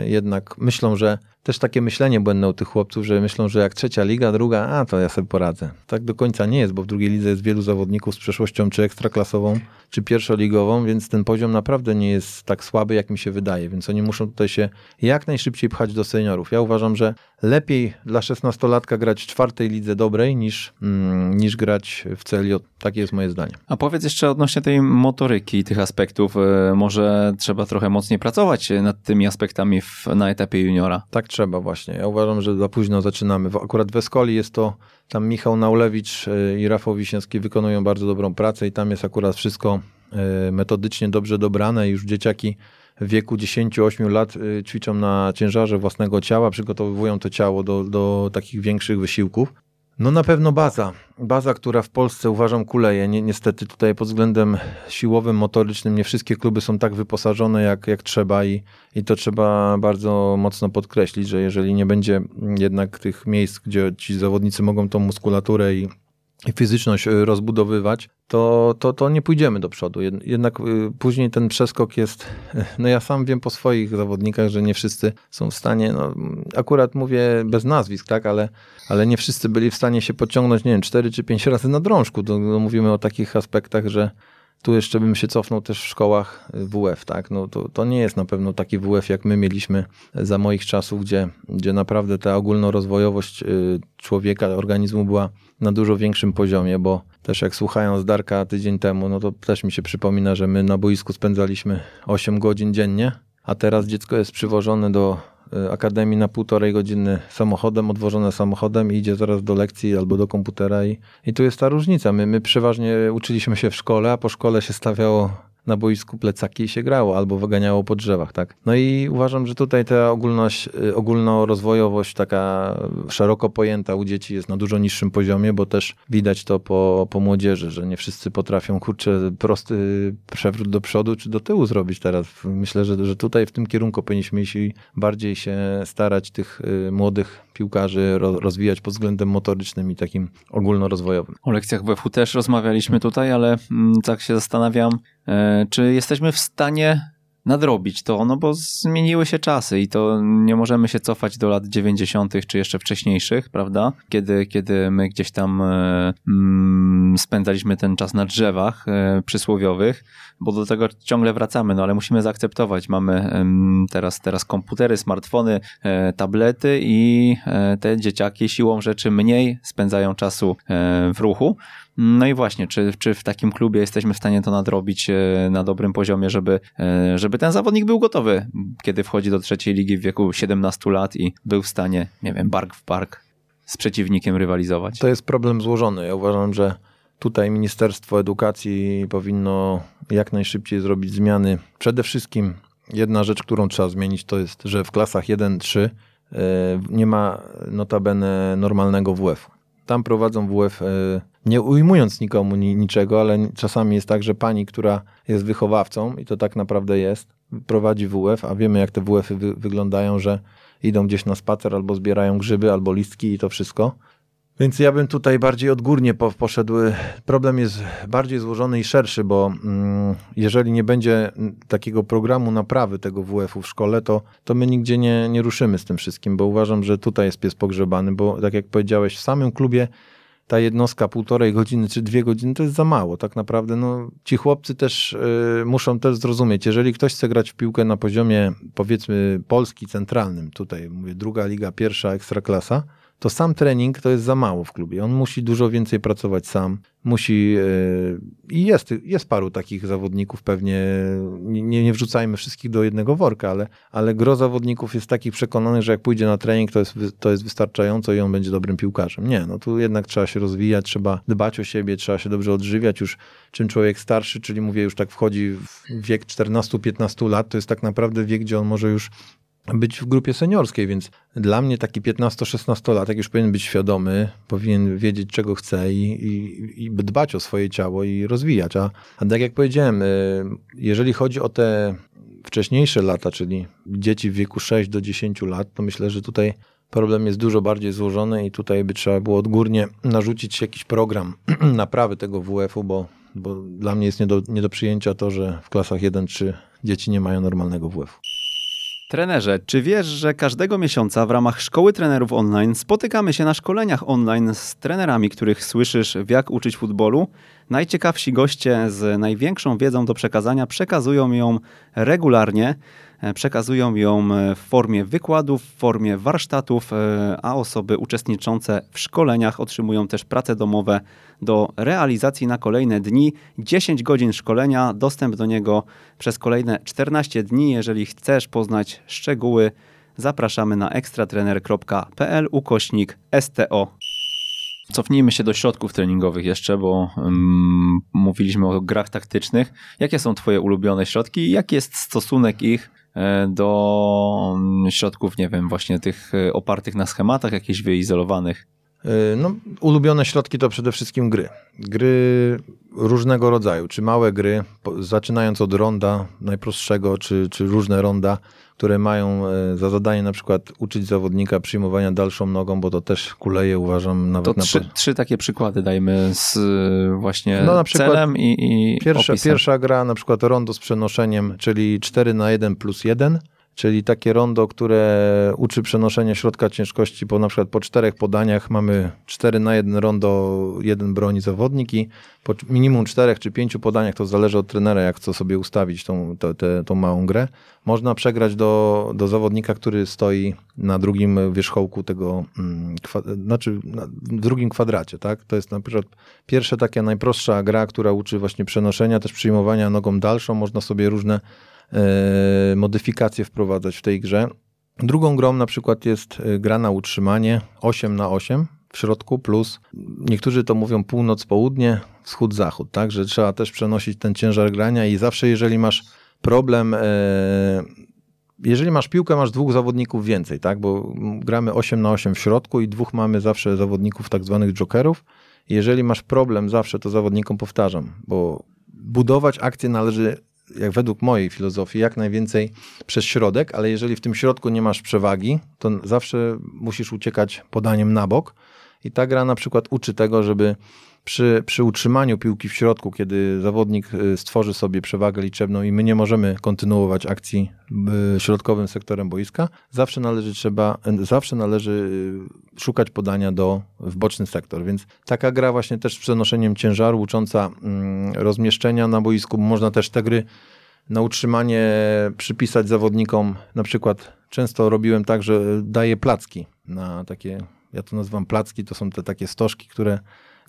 jednak myślą, że też takie myślenie błędne u tych chłopców, że myślą, że jak trzecia liga, druga, a to ja sobie poradzę. Tak do końca nie jest, bo w drugiej lidze jest wielu zawodników z przeszłością czy ekstraklasową, czy pierwszoligową, więc ten poziom naprawdę nie jest tak słaby, jak mi się wydaje, więc oni muszą tutaj się jak najszybciej pchać do seniorów. Ja uważam, że lepiej dla szesnastolatka grać w czwartej lidze dobrej niż, mm, niż grać w CLJ. Takie jest moje zdanie. A powiedz jeszcze odnośnie tej motoryki, tych aspektów, e, może trzeba trochę mocniej pracować nad tymi aspektami w, na etapie juniora. Tak trzeba właśnie. Ja uważam, że za późno zaczynamy. Akurat w Eskoli jest to, tam Michał Naulewicz e, i Rafał Wiśniewski wykonują bardzo dobrą pracę i tam jest akurat wszystko e, metodycznie dobrze dobrane i już dzieciaki w wieku 10-8 lat e, ćwiczą na ciężarze własnego ciała, przygotowują to ciało do, do takich większych wysiłków. No na pewno baza. Baza, która w Polsce uważam kuleje. Ni niestety tutaj pod względem siłowym, motorycznym nie wszystkie kluby są tak wyposażone jak, jak trzeba i, i to trzeba bardzo mocno podkreślić, że jeżeli nie będzie jednak tych miejsc, gdzie ci zawodnicy mogą tą muskulaturę i fizyczność y, rozbudowywać, to, to, to nie pójdziemy do przodu. Jednak y, później ten przeskok jest, no ja sam wiem po swoich zawodnikach, że nie wszyscy są w stanie, no akurat mówię bez nazwisk, tak, ale, ale nie wszyscy byli w stanie się pociągnąć, nie wiem, cztery czy pięć razy na drążku. To, no, mówimy o takich aspektach, że tu jeszcze bym się cofnął też w szkołach WF, tak? No to, to nie jest na pewno taki WF, jak my mieliśmy za moich czasów, gdzie, gdzie naprawdę ta ogólnorozwojowość y, człowieka, organizmu była na dużo większym poziomie, bo też jak słuchając Darka tydzień temu, no to też mi się przypomina, że my na boisku spędzaliśmy 8 godzin dziennie, a teraz dziecko jest przywożone do Y, akademii na półtorej godziny samochodem, odwożone samochodem i idzie zaraz do lekcji albo do komputera i, i tu jest ta różnica. My, my przeważnie uczyliśmy się w szkole, a po szkole się stawiało na boisku plecaki i się grało, albo wyganiało po drzewach, tak. No i uważam, że tutaj ta ogólność, y, ogólnorozwojowość taka szeroko pojęta u dzieci jest na dużo niższym poziomie, bo też widać to po, po młodzieży, że nie wszyscy potrafią, kurczę, prosty przewrót do przodu czy do tyłu zrobić teraz. Myślę, że, że tutaj w tym kierunku powinniśmy i bardziej się starać tych y, młodych piłkarzy rozwijać pod względem motorycznym i takim ogólnorozwojowym. O lekcjach WF też rozmawialiśmy tutaj, ale mm, tak się zastanawiam, e, czy jesteśmy w stanie nadrobić to, no bo zmieniły się czasy i to nie możemy się cofać do lat 90. czy jeszcze wcześniejszych, prawda? Kiedy, kiedy my gdzieś tam e, mm, spędzaliśmy ten czas na drzewach e, przysłowiowych, bo do tego ciągle wracamy, no ale musimy zaakceptować. Mamy teraz, teraz komputery, smartfony, e, tablety i te dzieciaki siłą rzeczy mniej spędzają czasu w ruchu. No i właśnie, czy, czy w takim klubie jesteśmy w stanie to nadrobić e, na dobrym poziomie, żeby, e, żeby ten zawodnik był gotowy, kiedy wchodzi do trzeciej ligi w wieku 17 lat i był w stanie, nie wiem, bark w bark z przeciwnikiem rywalizować? To jest problem złożony. Ja uważam, że tutaj Ministerstwo Edukacji powinno jak najszybciej zrobić zmiany. Przede wszystkim jedna rzecz, którą trzeba zmienić, to jest, że w klasach 1-3 e, nie ma notabene normalnego WF-u. Tam prowadzą WF nie ujmując nikomu ni niczego, ale czasami jest tak, że pani, która jest wychowawcą i to tak naprawdę jest, prowadzi WF, a wiemy jak te WF-y wy wyglądają, że idą gdzieś na spacer albo zbierają grzyby, albo listki i to wszystko. Więc ja bym tutaj bardziej odgórnie po, poszedł. Problem jest bardziej złożony i szerszy, bo mm, jeżeli nie będzie takiego programu naprawy tego WF-u w szkole, to, to my nigdzie nie, nie ruszymy z tym wszystkim, bo uważam, że tutaj jest pies pogrzebany, bo tak jak powiedziałeś, w samym klubie ta jednostka półtorej godziny czy dwie godziny to jest za mało. Tak naprawdę no, ci chłopcy też y, muszą też zrozumieć, jeżeli ktoś chce grać w piłkę na poziomie powiedzmy Polski centralnym, tutaj mówię druga liga, pierwsza ekstraklasa, to sam trening to jest za mało w klubie. On musi dużo więcej pracować sam. Musi e, i jest, jest paru takich zawodników, pewnie nie, nie wrzucajmy wszystkich do jednego worka, ale, ale gro zawodników jest takich przekonanych, że jak pójdzie na trening, to jest, to jest wystarczająco i on będzie dobrym piłkarzem. Nie, no tu jednak trzeba się rozwijać, trzeba dbać o siebie, trzeba się dobrze odżywiać. Już czym człowiek starszy, czyli mówię, już tak wchodzi w wiek 14-15 lat, to jest tak naprawdę wiek, gdzie on może już być w grupie seniorskiej, więc dla mnie taki 15-16-latek już powinien być świadomy, powinien wiedzieć, czego chce i, i, i dbać o swoje ciało i rozwijać. A, a tak jak powiedziałem, y, jeżeli chodzi o te wcześniejsze lata, czyli dzieci w wieku 6 do 10 lat, to myślę, że tutaj problem jest dużo bardziej złożony i tutaj by trzeba było odgórnie narzucić jakiś program naprawy tego WF-u, bo, bo dla mnie jest nie do, nie do przyjęcia to, że w klasach 1-3 dzieci nie mają normalnego WF-u. Trenerze, czy wiesz, że każdego miesiąca w ramach Szkoły Trenerów Online spotykamy się na szkoleniach online z trenerami, których słyszysz w jak uczyć futbolu? Najciekawsi goście z największą wiedzą do przekazania przekazują ją regularnie. E, przekazują ją e, w formie wykładów, w formie warsztatów, e, a osoby uczestniczące w szkoleniach otrzymują też prace domowe do realizacji na kolejne dni. 10 godzin szkolenia, dostęp do niego przez kolejne 14 dni. Jeżeli chcesz poznać szczegóły, zapraszamy na ekstratrener.pl ukośnik STO. Cofnijmy się do środków treningowych jeszcze, bo um, mówiliśmy o grach taktycznych. Jakie są Twoje ulubione środki i jaki jest stosunek ich do mm, środków, nie wiem, właśnie tych e, opartych na schematach, jakichś wyizolowanych? E, no, ulubione środki to przede wszystkim gry. Gry różnego rodzaju, czy małe gry, zaczynając od ronda najprostszego, czy, czy różne ronda, które mają e, za zadanie na przykład uczyć zawodnika przyjmowania dalszą nogą, bo to też kuleje uważam nawet to trzy, na... trzy takie przykłady dajmy z e, właśnie no, na przykład celem i, i pierwsza, pierwsza gra na przykład rondo z przenoszeniem, czyli 4 na 1 plus 1 czyli takie rondo, które uczy przenoszenia środka ciężkości po na przykład po czterech podaniach mamy 4 na 1 rondo, jeden broni zawodnik i po minimum czterech czy pięciu podaniach, to zależy od trenera, jak chce sobie ustawić tą, tą, tą małą grę, można przegrać do, do zawodnika, który stoi na drugim wierzchołku tego, mm, znaczy na drugim kwadracie, tak? To jest na przykład pierwsza taka najprostsza gra, która uczy właśnie przenoszenia, też przyjmowania nogą dalszą, można sobie różne modyfikacje wprowadzać w tej grze. Drugą grą na przykład jest e, gra na utrzymanie 8 na 8 w środku, plus niektórzy to mówią północ-południe, wschód-zachód, tak, że trzeba też przenosić ten ciężar grania i zawsze jeżeli masz problem, e, jeżeli masz piłkę, masz dwóch zawodników więcej, tak, bo gramy 8 na 8 w środku i dwóch mamy zawsze zawodników tak zwanych jokerów. Jeżeli masz problem, zawsze to zawodnikom powtarzam, bo budować akcję należy jak według mojej filozofii, jak najwięcej przez środek, ale jeżeli w tym środku nie masz przewagi, to zawsze musisz uciekać podaniem na bok. I ta gra na przykład uczy tego, żeby przy, przy utrzymaniu piłki w środku, kiedy zawodnik y, stworzy sobie przewagę liczebną i my nie możemy kontynuować akcji y, środkowym sektorem boiska, zawsze należy trzeba, zawsze należy y, szukać podania do, w boczny sektor. Więc taka gra właśnie też z przenoszeniem ciężaru, ucząca mm, rozmieszczenia na boisku. Można też te gry na utrzymanie przypisać zawodnikom. Na przykład często robiłem tak, że daję placki na takie, ja to nazywam placki, to są te takie stożki, które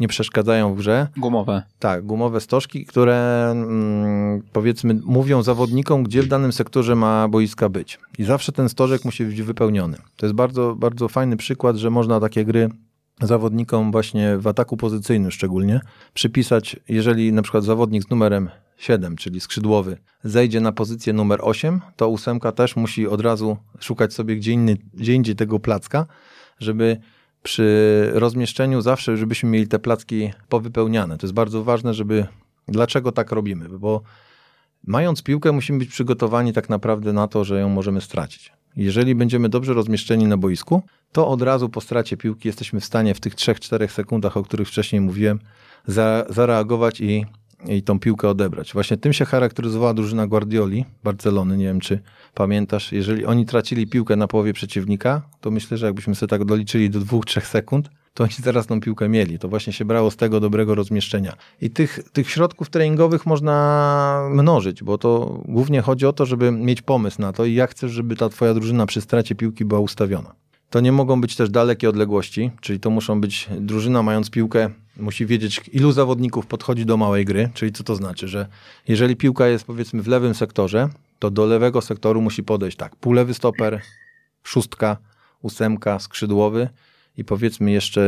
nie przeszkadzają w grze. Gumowe. Tak, gumowe stożki, które mm, powiedzmy mówią zawodnikom, gdzie w danym sektorze ma boiska być. I zawsze ten stożek musi być wypełniony. To jest bardzo, bardzo fajny przykład, że można takie gry zawodnikom właśnie w ataku pozycyjnym szczególnie przypisać, jeżeli na przykład zawodnik z numerem 7, czyli skrzydłowy, zejdzie na pozycję numer 8, to ósemka też musi od razu szukać sobie gdzie, inny, gdzie indziej tego placka, żeby przy rozmieszczeniu zawsze, żebyśmy mieli te placki powypełniane. To jest bardzo ważne, żeby. Dlaczego tak robimy? Bo mając piłkę, musimy być przygotowani tak naprawdę na to, że ją możemy stracić. Jeżeli będziemy dobrze rozmieszczeni na boisku, to od razu po stracie piłki jesteśmy w stanie w tych 3-4 sekundach, o których wcześniej mówiłem, za, zareagować i i tą piłkę odebrać. Właśnie tym się charakteryzowała drużyna Guardioli, Barcelony, nie wiem czy pamiętasz, jeżeli oni tracili piłkę na połowie przeciwnika, to myślę, że jakbyśmy sobie tak doliczyli do dwóch, trzech sekund, to oni zaraz tą piłkę mieli. To właśnie się brało z tego dobrego rozmieszczenia. I tych, tych środków treningowych można mnożyć, bo to głównie chodzi o to, żeby mieć pomysł na to i jak chcesz, żeby ta twoja drużyna przy stracie piłki była ustawiona. To nie mogą być też dalekie odległości, czyli to muszą być drużyna mając piłkę, musi wiedzieć ilu zawodników podchodzi do małej gry, czyli co to znaczy, że jeżeli piłka jest powiedzmy w lewym sektorze, to do lewego sektoru musi podejść tak, półlewy stoper, szóstka, ósemka, skrzydłowy i powiedzmy jeszcze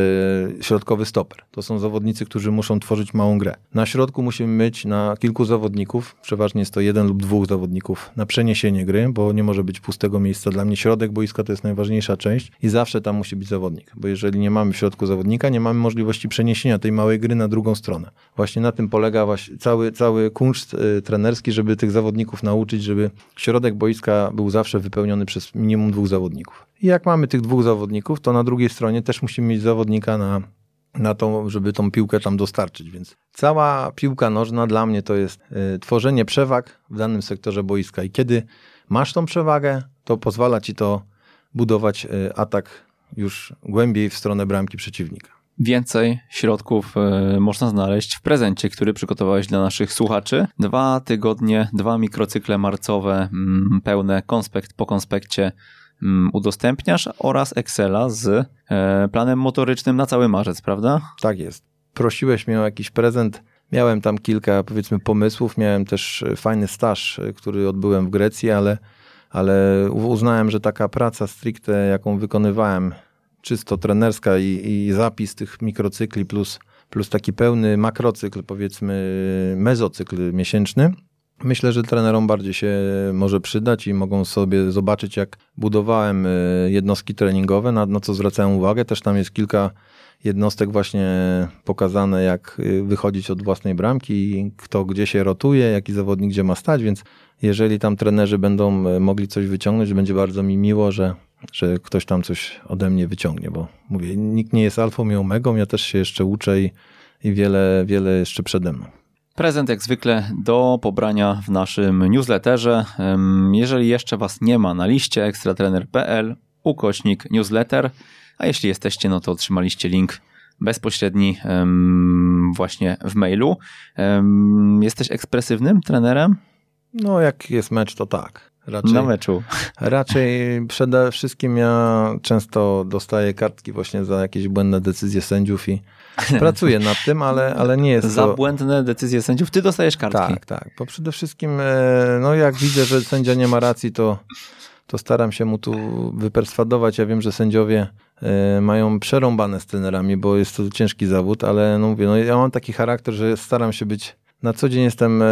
środkowy stoper. To są zawodnicy, którzy muszą tworzyć małą grę. Na środku musimy mieć na kilku zawodników, przeważnie jest to jeden lub dwóch zawodników, na przeniesienie gry, bo nie może być pustego miejsca. Dla mnie środek boiska to jest najważniejsza część i zawsze tam musi być zawodnik, bo jeżeli nie mamy w środku zawodnika, nie mamy możliwości przeniesienia tej małej gry na drugą stronę. Właśnie na tym polega właśnie cały, cały kunszt y, trenerski, żeby tych zawodników nauczyć, żeby środek boiska był zawsze wypełniony przez minimum dwóch zawodników. I jak mamy tych dwóch zawodników, to na drugiej stronie też musimy mieć zawodnika na, na to, żeby tą piłkę tam dostarczyć. Więc cała piłka nożna dla mnie to jest y, tworzenie przewag w danym sektorze boiska. I kiedy masz tą przewagę, to pozwala ci to budować y, atak już głębiej w stronę bramki przeciwnika. Więcej środków y, można znaleźć w prezencie, który przygotowałeś dla naszych słuchaczy. Dwa tygodnie, dwa mikrocykle marcowe, mm, pełne konspekt po konspekcie udostępniasz oraz Excela z e, planem motorycznym na cały marzec, prawda? Tak jest. Prosiłeś mnie o jakiś prezent. Miałem tam kilka, powiedzmy, pomysłów. Miałem też e, fajny staż, e, który odbyłem w Grecji, ale, ale uznałem, że taka praca stricte, jaką wykonywałem, czysto trenerska i, i zapis tych mikrocykli plus, plus taki pełny makrocykl, powiedzmy, mezocykl miesięczny, Myślę, że trenerom bardziej się może przydać i mogą sobie zobaczyć, jak budowałem e, jednostki treningowe, na, co zwracałem uwagę. Też tam jest kilka jednostek właśnie pokazane, jak e, wychodzić od własnej bramki, kto gdzie się rotuje, jaki zawodnik gdzie ma stać, więc jeżeli tam trenerzy będą e, mogli coś wyciągnąć, będzie bardzo mi miło, że, że ktoś tam coś ode mnie wyciągnie, bo mówię, nikt nie jest alfą i omegą, ja też się jeszcze uczę i, i wiele, wiele jeszcze przede mną. Prezent jak zwykle do pobrania w naszym newsletterze. Jeżeli jeszcze Was nie ma na liście ekstratrener.pl ukośnik newsletter, a jeśli jesteście, no to otrzymaliście link bezpośredni właśnie w mailu. Jesteś ekspresywnym trenerem? No jak jest mecz, to tak. Raczej, na meczu. Raczej przede wszystkim ja często dostaję kartki właśnie za jakieś błędne decyzje sędziów i pracuję nad tym, ale, ale nie jest Za to... błędne decyzje sędziów ty dostajesz kartki. Tak, tak. Bo przede wszystkim e, no jak widzę, że sędzia nie ma racji, to to staram się mu tu wyperswadować. Ja wiem, że sędziowie e, mają przerąbane z trenerami, bo jest to ciężki zawód, ale no mówię, no ja mam taki charakter, że staram się być na co dzień jestem, e,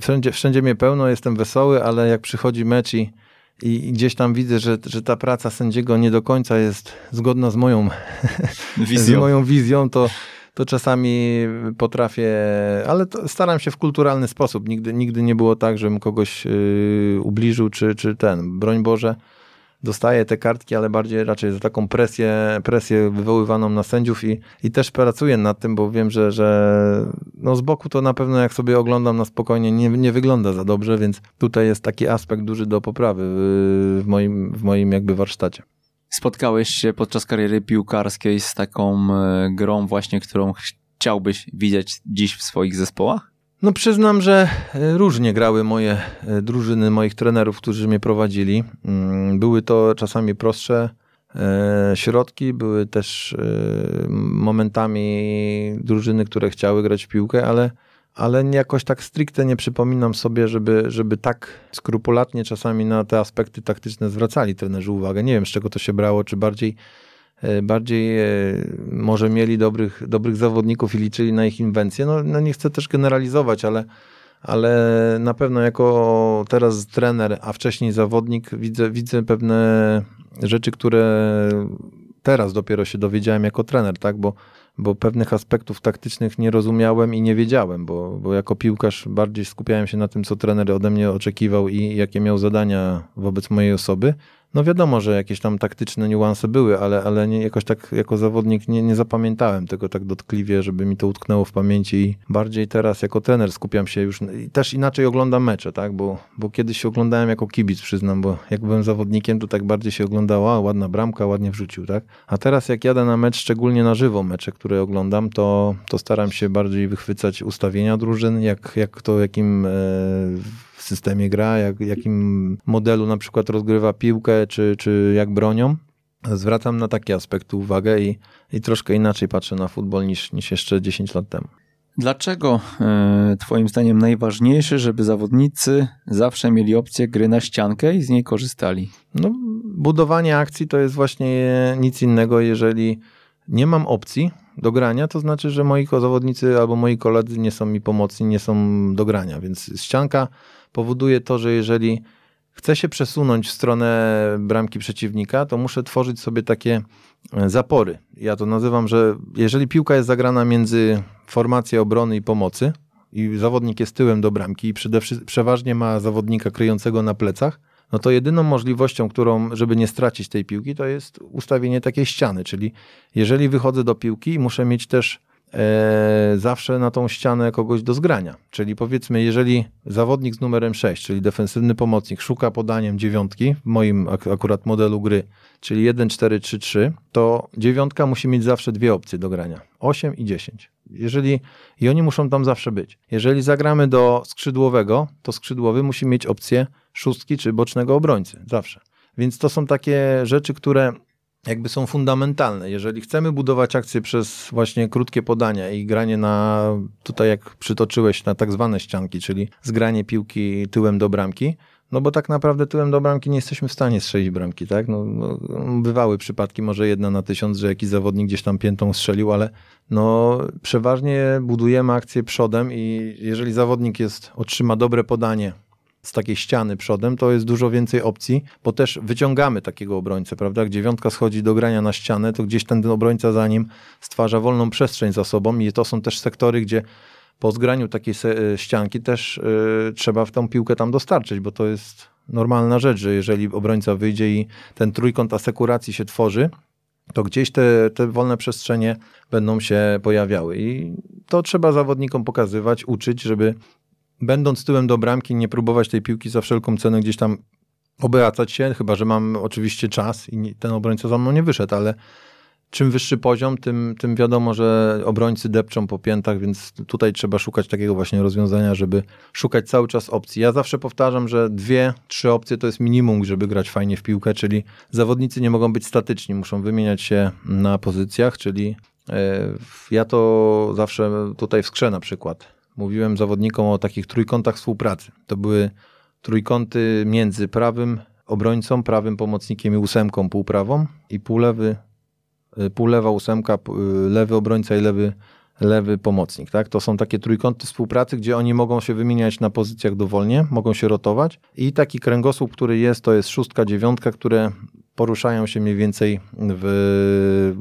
wszędzie, wszędzie mnie pełno, jestem wesoły, ale jak przychodzi mecz i, i gdzieś tam widzę, że, że ta praca sędziego nie do końca jest zgodna z moją wizją, z moją wizją to, to czasami potrafię, ale staram się w kulturalny sposób. Nigdy, nigdy nie było tak, żebym kogoś yy, ubliżył, czy, czy ten, broń Boże, dostaję te kartki, ale bardziej raczej za taką presję, presję wywoływaną na sędziów i, i też pracuję nad tym, bo wiem, że, że no z boku to na pewno jak sobie oglądam na spokojnie nie, nie wygląda za dobrze, więc tutaj jest taki aspekt duży do poprawy w moim, w moim jakby warsztacie. Spotkałeś się podczas kariery piłkarskiej z taką e, grą właśnie, którą chciałbyś widzieć dziś w swoich zespołach? No przyznam, że e, różnie grały moje e, drużyny, moich trenerów, którzy mnie prowadzili. Mm, były to czasami prostsze e, środki, były też momentami drużyny, które chciały grać w piłkę, ale, ale jakoś tak stricte nie przypominam sobie, żeby, żeby tak skrupulatnie czasami na te aspekty taktyczne zwracali trenerzy uwagę. Nie wiem, z czego to się brało, czy bardziej bardziej e, może mieli dobrych, dobrych zawodników i liczyli na ich inwencję. No, no nie chcę też generalizować, ale, ale na pewno jako teraz trener, a wcześniej zawodnik, widzę, widzę pewne rzeczy, które teraz dopiero się dowiedziałem jako trener, tak? Bo, bo pewnych aspektów taktycznych nie rozumiałem i nie wiedziałem, bo, bo jako piłkarz bardziej skupiałem się na tym, co trener ode mnie oczekiwał i jakie miał zadania wobec mojej osoby. No wiadomo, że jakieś tam taktyczne niuanse były, ale, ale nie, jakoś tak jako zawodnik nie, nie zapamiętałem tego tak dotkliwie, żeby mi to utknęło w pamięci. I bardziej teraz jako trener skupiam się już, i też inaczej oglądam mecze, tak, bo, bo kiedyś się oglądałem jako kibic, przyznam, bo jak byłem zawodnikiem, to tak bardziej się oglądało, a ładna bramka, ładnie wrzucił, tak, a teraz jak jadę na mecz, szczególnie na żywo mecze, które oglądam, to, to staram się bardziej wychwycać ustawienia drużyn, jak, jak to, jakim w systemie gra, jak, jakim modelu na przykład rozgrywa piłkę, czy, czy jak bronią. Zwracam na takie aspekty uwagę i, i troszkę inaczej patrzę na futbol niż, niż jeszcze 10 lat temu. Dlaczego e, Twoim zdaniem najważniejsze, żeby zawodnicy zawsze mieli opcję gry na ściankę i z niej korzystali? No, budowanie akcji to jest właśnie nic innego, jeżeli nie mam opcji do grania, to znaczy, że moi zawodnicy albo moi koledzy nie są mi pomocni, nie są do grania, więc ścianka powoduje to, że jeżeli chcę się przesunąć w stronę bramki przeciwnika, to muszę tworzyć sobie takie e, zapory. Ja to nazywam, że jeżeli piłka jest zagrana między formacją obrony i pomocy i zawodnik jest tyłem do bramki i przede, przeważnie ma zawodnika kryjącego na plecach, no to jedyną możliwością, którą, żeby nie stracić tej piłki, to jest ustawienie takiej ściany, czyli jeżeli wychodzę do piłki, muszę mieć też e, zawsze na tą ścianę kogoś do zgrania. Czyli powiedzmy, jeżeli zawodnik z numerem 6, czyli defensywny pomocnik, szuka podaniem dziewiątki, w moim ak akurat modelu gry, czyli 1, 4, 3, 3, to dziewiątka musi mieć zawsze dwie opcje do grania. 8 i 10. Jeżeli, I oni muszą tam zawsze być. Jeżeli zagramy do skrzydłowego, to skrzydłowy musi mieć opcję szóstki czy bocznego obrońcy. Zawsze. Więc to są takie rzeczy, które jakby są fundamentalne. Jeżeli chcemy budować akcje przez właśnie krótkie podania i granie na, tutaj jak przytoczyłeś, na tak zwane ścianki, czyli zgranie piłki tyłem do bramki, no bo tak naprawdę tyłem do bramki nie jesteśmy w stanie strzelić bramki, tak? No, no, bywały przypadki, może jedna na tysiąc, że jakiś zawodnik gdzieś tam piętą strzelił, ale no przeważnie budujemy akcję przodem i jeżeli zawodnik jest, otrzyma dobre podanie, z takiej ściany przodem, to jest dużo więcej opcji, bo też wyciągamy takiego obrońcę, prawda? Jak dziewiątka schodzi do grania na ścianę, to gdzieś ten obrońca za nim stwarza wolną przestrzeń za sobą i to są też sektory, gdzie po zgraniu takiej e, ścianki też yy, trzeba w tą piłkę tam dostarczyć, bo to jest normalna rzecz, że jeżeli obrońca wyjdzie i ten trójkąt asekuracji się tworzy, to gdzieś te, te wolne przestrzenie będą się pojawiały. I to trzeba zawodnikom pokazywać, uczyć, żeby będąc tyłem do bramki, nie próbować tej piłki za wszelką cenę gdzieś tam obracać się, chyba że mam oczywiście czas i ten obrońca za mną nie wyszedł, ale czym wyższy poziom, tym, tym wiadomo, że obrońcy depczą po piętach, więc tutaj trzeba szukać takiego właśnie rozwiązania, żeby szukać cały czas opcji. Ja zawsze powtarzam, że dwie, trzy opcje to jest minimum, żeby grać fajnie w piłkę, czyli zawodnicy nie mogą być statyczni, muszą wymieniać się na pozycjach, czyli e, ja to zawsze tutaj w skrze na przykład mówiłem zawodnikom o takich trójkątach współpracy. To były trójkąty między prawym obrońcą, prawym pomocnikiem i ósemką półprawą i półlewy, y, półlewa ósemka, y, lewy obrońca i lewy, lewy pomocnik. Tak? To są takie trójkąty współpracy, gdzie oni mogą się wymieniać na pozycjach dowolnie, mogą się rotować i taki kręgosłup, który jest, to jest szóstka, dziewiątka, które poruszają się mniej więcej w,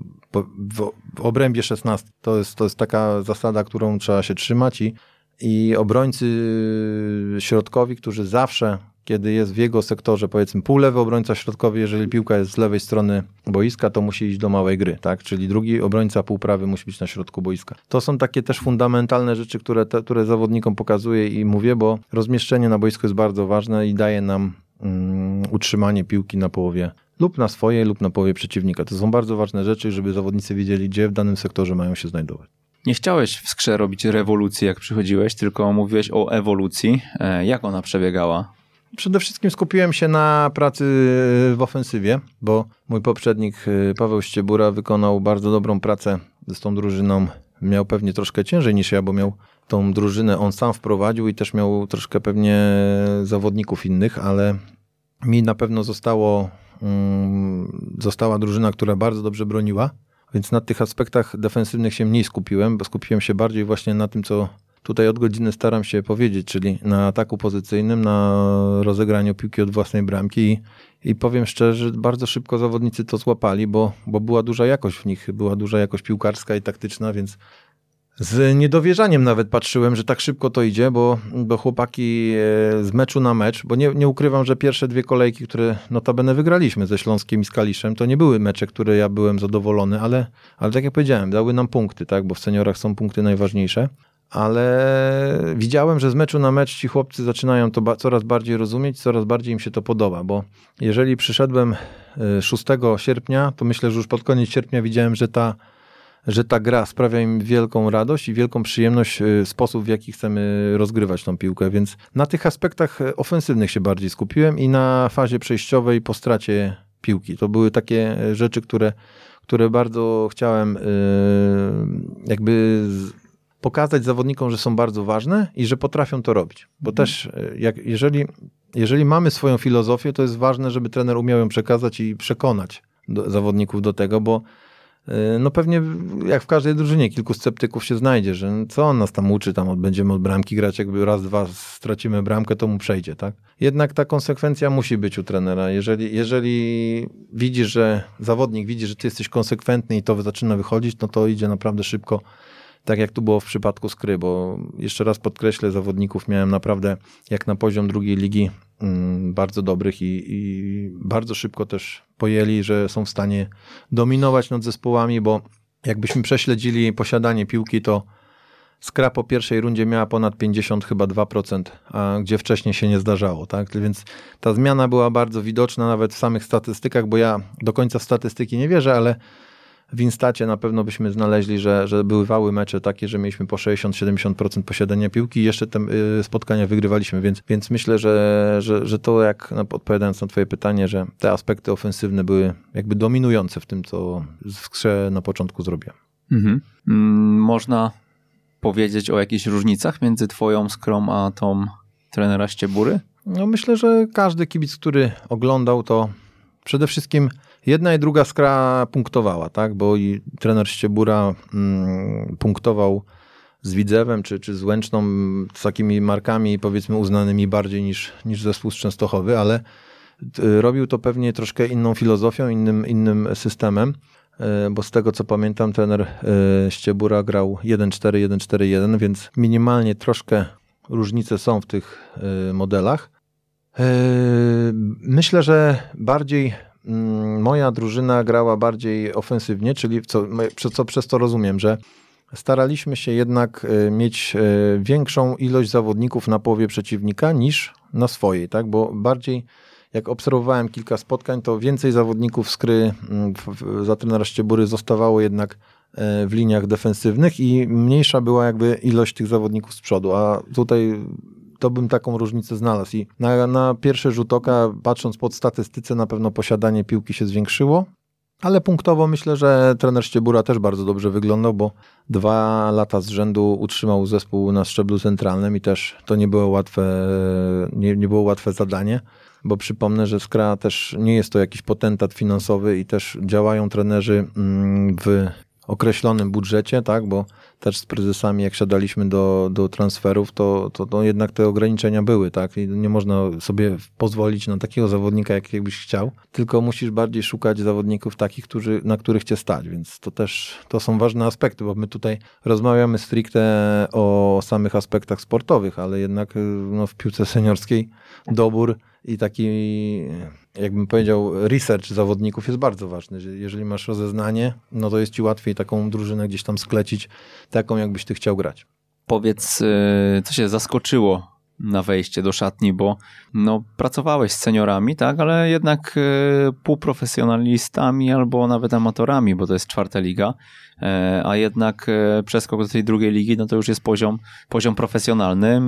w, obrębie 16. To jest, to jest taka zasada, którą trzeba się trzymać i, i obrońcy środkowi, którzy zawsze kiedy jest w jego sektorze, powiedzmy półlewy obrońca środkowy, jeżeli piłka jest z lewej strony boiska, to musi iść do małej gry, tak? Czyli drugi obrońca półprawy musi być na środku boiska. To są takie też fundamentalne rzeczy, które, te, które zawodnikom pokazuję i mówię, bo rozmieszczenie na boisku jest bardzo ważne i daje nam um, utrzymanie piłki na połowie lub na swojej, lub na połowie przeciwnika. To są bardzo ważne rzeczy, żeby zawodnicy wiedzieli, gdzie w danym sektorze mają się znajdować. Nie chciałeś w skrze robić rewolucji, jak przychodziłeś, tylko mówiłeś o ewolucji. E, jak ona przebiegała? Przede wszystkim skupiłem się na pracy w ofensywie, bo mój poprzednik y, Paweł Ściebura wykonał bardzo dobrą pracę z tą drużyną. Miał pewnie troszkę ciężej niż ja, bo miał tą drużynę on sam wprowadził i też miał troszkę pewnie zawodników innych, ale mi na pewno zostało, została drużyna, która bardzo dobrze broniła, więc na tych aspektach defensywnych się mniej skupiłem, bo skupiłem się bardziej właśnie na tym, co tutaj od godziny staram się powiedzieć, czyli na ataku pozycyjnym, na rozegraniu piłki od własnej bramki i, i powiem szczerze, bardzo szybko zawodnicy to złapali, bo, bo była duża jakość w nich, była duża jakość piłkarska i taktyczna, więc z niedowierzaniem nawet patrzyłem, że tak szybko to idzie, bo, bo chłopaki e, z meczu na mecz, bo nie, nie ukrywam, że pierwsze dwie kolejki, które notabene wygraliśmy ze Śląskiem i z Kaliszem, to nie były mecze, które ja byłem zadowolony, ale, ale tak jak powiedziałem, dały nam punkty, tak, bo w seniorach są punkty najważniejsze. Ale widziałem, że z meczu na mecz ci chłopcy zaczynają to ba coraz bardziej rozumieć, coraz bardziej im się to podoba, bo jeżeli przyszedłem 6 y, sierpnia, to myślę, że już pod koniec sierpnia widziałem, że ta, że ta gra sprawia im wielką radość i wielką przyjemność y, sposób, w jaki chcemy rozgrywać tą piłkę, więc na tych aspektach y, ofensywnych się bardziej skupiłem i na fazie przejściowej po stracie piłki. To były takie rzeczy, które, które bardzo chciałem jakby pokazać zawodnikom, że są bardzo ważne i że potrafią to robić. Bo mhm. też jak, jeżeli, jeżeli mamy swoją filozofię, to jest ważne, żeby trener umiał ją przekazać i przekonać do, zawodników do tego, bo no pewnie jak w każdej drużynie kilku sceptyków się znajdzie, że co on nas tam uczy, tam będziemy od bramki grać, jakby raz, dwa stracimy bramkę, to mu przejdzie, tak? Jednak ta konsekwencja musi być u trenera. Jeżeli, jeżeli widzisz, że zawodnik widzi, że ty jesteś konsekwentny i to zaczyna wychodzić, no to idzie naprawdę szybko tak jak tu było w przypadku Skry, bo jeszcze raz podkreślę, zawodników miałem naprawdę jak na poziom drugiej ligi bardzo dobrych i, i bardzo szybko też pojęli, że są w stanie dominować nad zespołami, bo jakbyśmy prześledzili posiadanie piłki, to Skra po pierwszej rundzie miała ponad 50 chyba 2%, a gdzie wcześniej się nie zdarzało, tak? Więc ta zmiana była bardzo widoczna nawet w samych statystykach, bo ja do końca w statystyki nie wierzę, ale w Instacie na pewno byśmy znaleźli, że, że bywały mecze takie, że mieliśmy po 60-70% posiadania piłki i jeszcze te y, spotkania wygrywaliśmy, więc, więc myślę, że, że, że to jak odpowiadając na twoje pytanie, że te aspekty ofensywne były jakby dominujące w tym, co w grze na początku zrobiłem. Mhm. Mm, można powiedzieć o jakichś różnicach między twoją skrom a tą trenera Ściebury? No myślę, że każdy kibic, który oglądał to przede wszystkim Jedna i druga skra punktowała, tak? Bo i trener Ściebura mm, punktował z Widzewem czy, czy z Łęczną, z takimi markami powiedzmy uznanymi bardziej niż, niż zespół z Częstochowy, ale y, robił to pewnie troszkę inną filozofią, innym, innym systemem, y, bo z tego co pamiętam trener y, Ściebura grał 1-4, 1-4-1, więc minimalnie troszkę różnice są w tych modelach. Myślę, że bardziej moja drużyna grała bardziej ofensywnie, czyli co, co przez to rozumiem, że staraliśmy się jednak e, mieć e, większą ilość zawodników na połowie przeciwnika niż na swojej, tak? Bo bardziej jak obserwowałem kilka spotkań, to więcej zawodników skry mm, za trenera Ściebury zostawało jednak e, w liniach defensywnych i mniejsza była jakby ilość tych zawodników z przodu, a tutaj to bym taką różnicę znalazł. I na, na pierwszy rzut oka, patrząc pod statystyce, na pewno posiadanie piłki się zwiększyło, ale punktowo myślę, że trener Ściebura też bardzo dobrze wyglądał, bo dwa lata z rzędu utrzymał zespół na szczeblu centralnym i też to nie było łatwe, nie, nie było łatwe zadanie. bo przypomnę, że Skra też nie jest to jakiś potentat finansowy i też działają trenerzy mm, w określonym budżecie, tak, bo też z prezesami, jak siadaliśmy do, do transferów, to, to, to jednak te ograniczenia były, tak, i nie można sobie pozwolić na takiego zawodnika, jak, jakbyś chciał, tylko musisz bardziej szukać zawodników takich, którzy, na których cię stać, więc to też, to są ważne aspekty, bo my tutaj rozmawiamy stricte o samych aspektach sportowych, ale jednak no, w piłce seniorskiej dobór i taki, jakbym powiedział, research zawodników jest bardzo ważny. Że jeżeli masz rozeznanie, no to jest ci łatwiej taką drużynę gdzieś tam sklecić, taką jakbyś ty chciał grać. Powiedz, y, co się zaskoczyło na wejście do szatni, bo no, pracowałeś z seniorami, tak, ale jednak y, półprofesjonalistami albo nawet amatorami, bo to jest czwarta liga, e, a jednak e, przeskok do tej drugiej ligi, no to już jest poziom, poziom profesjonalny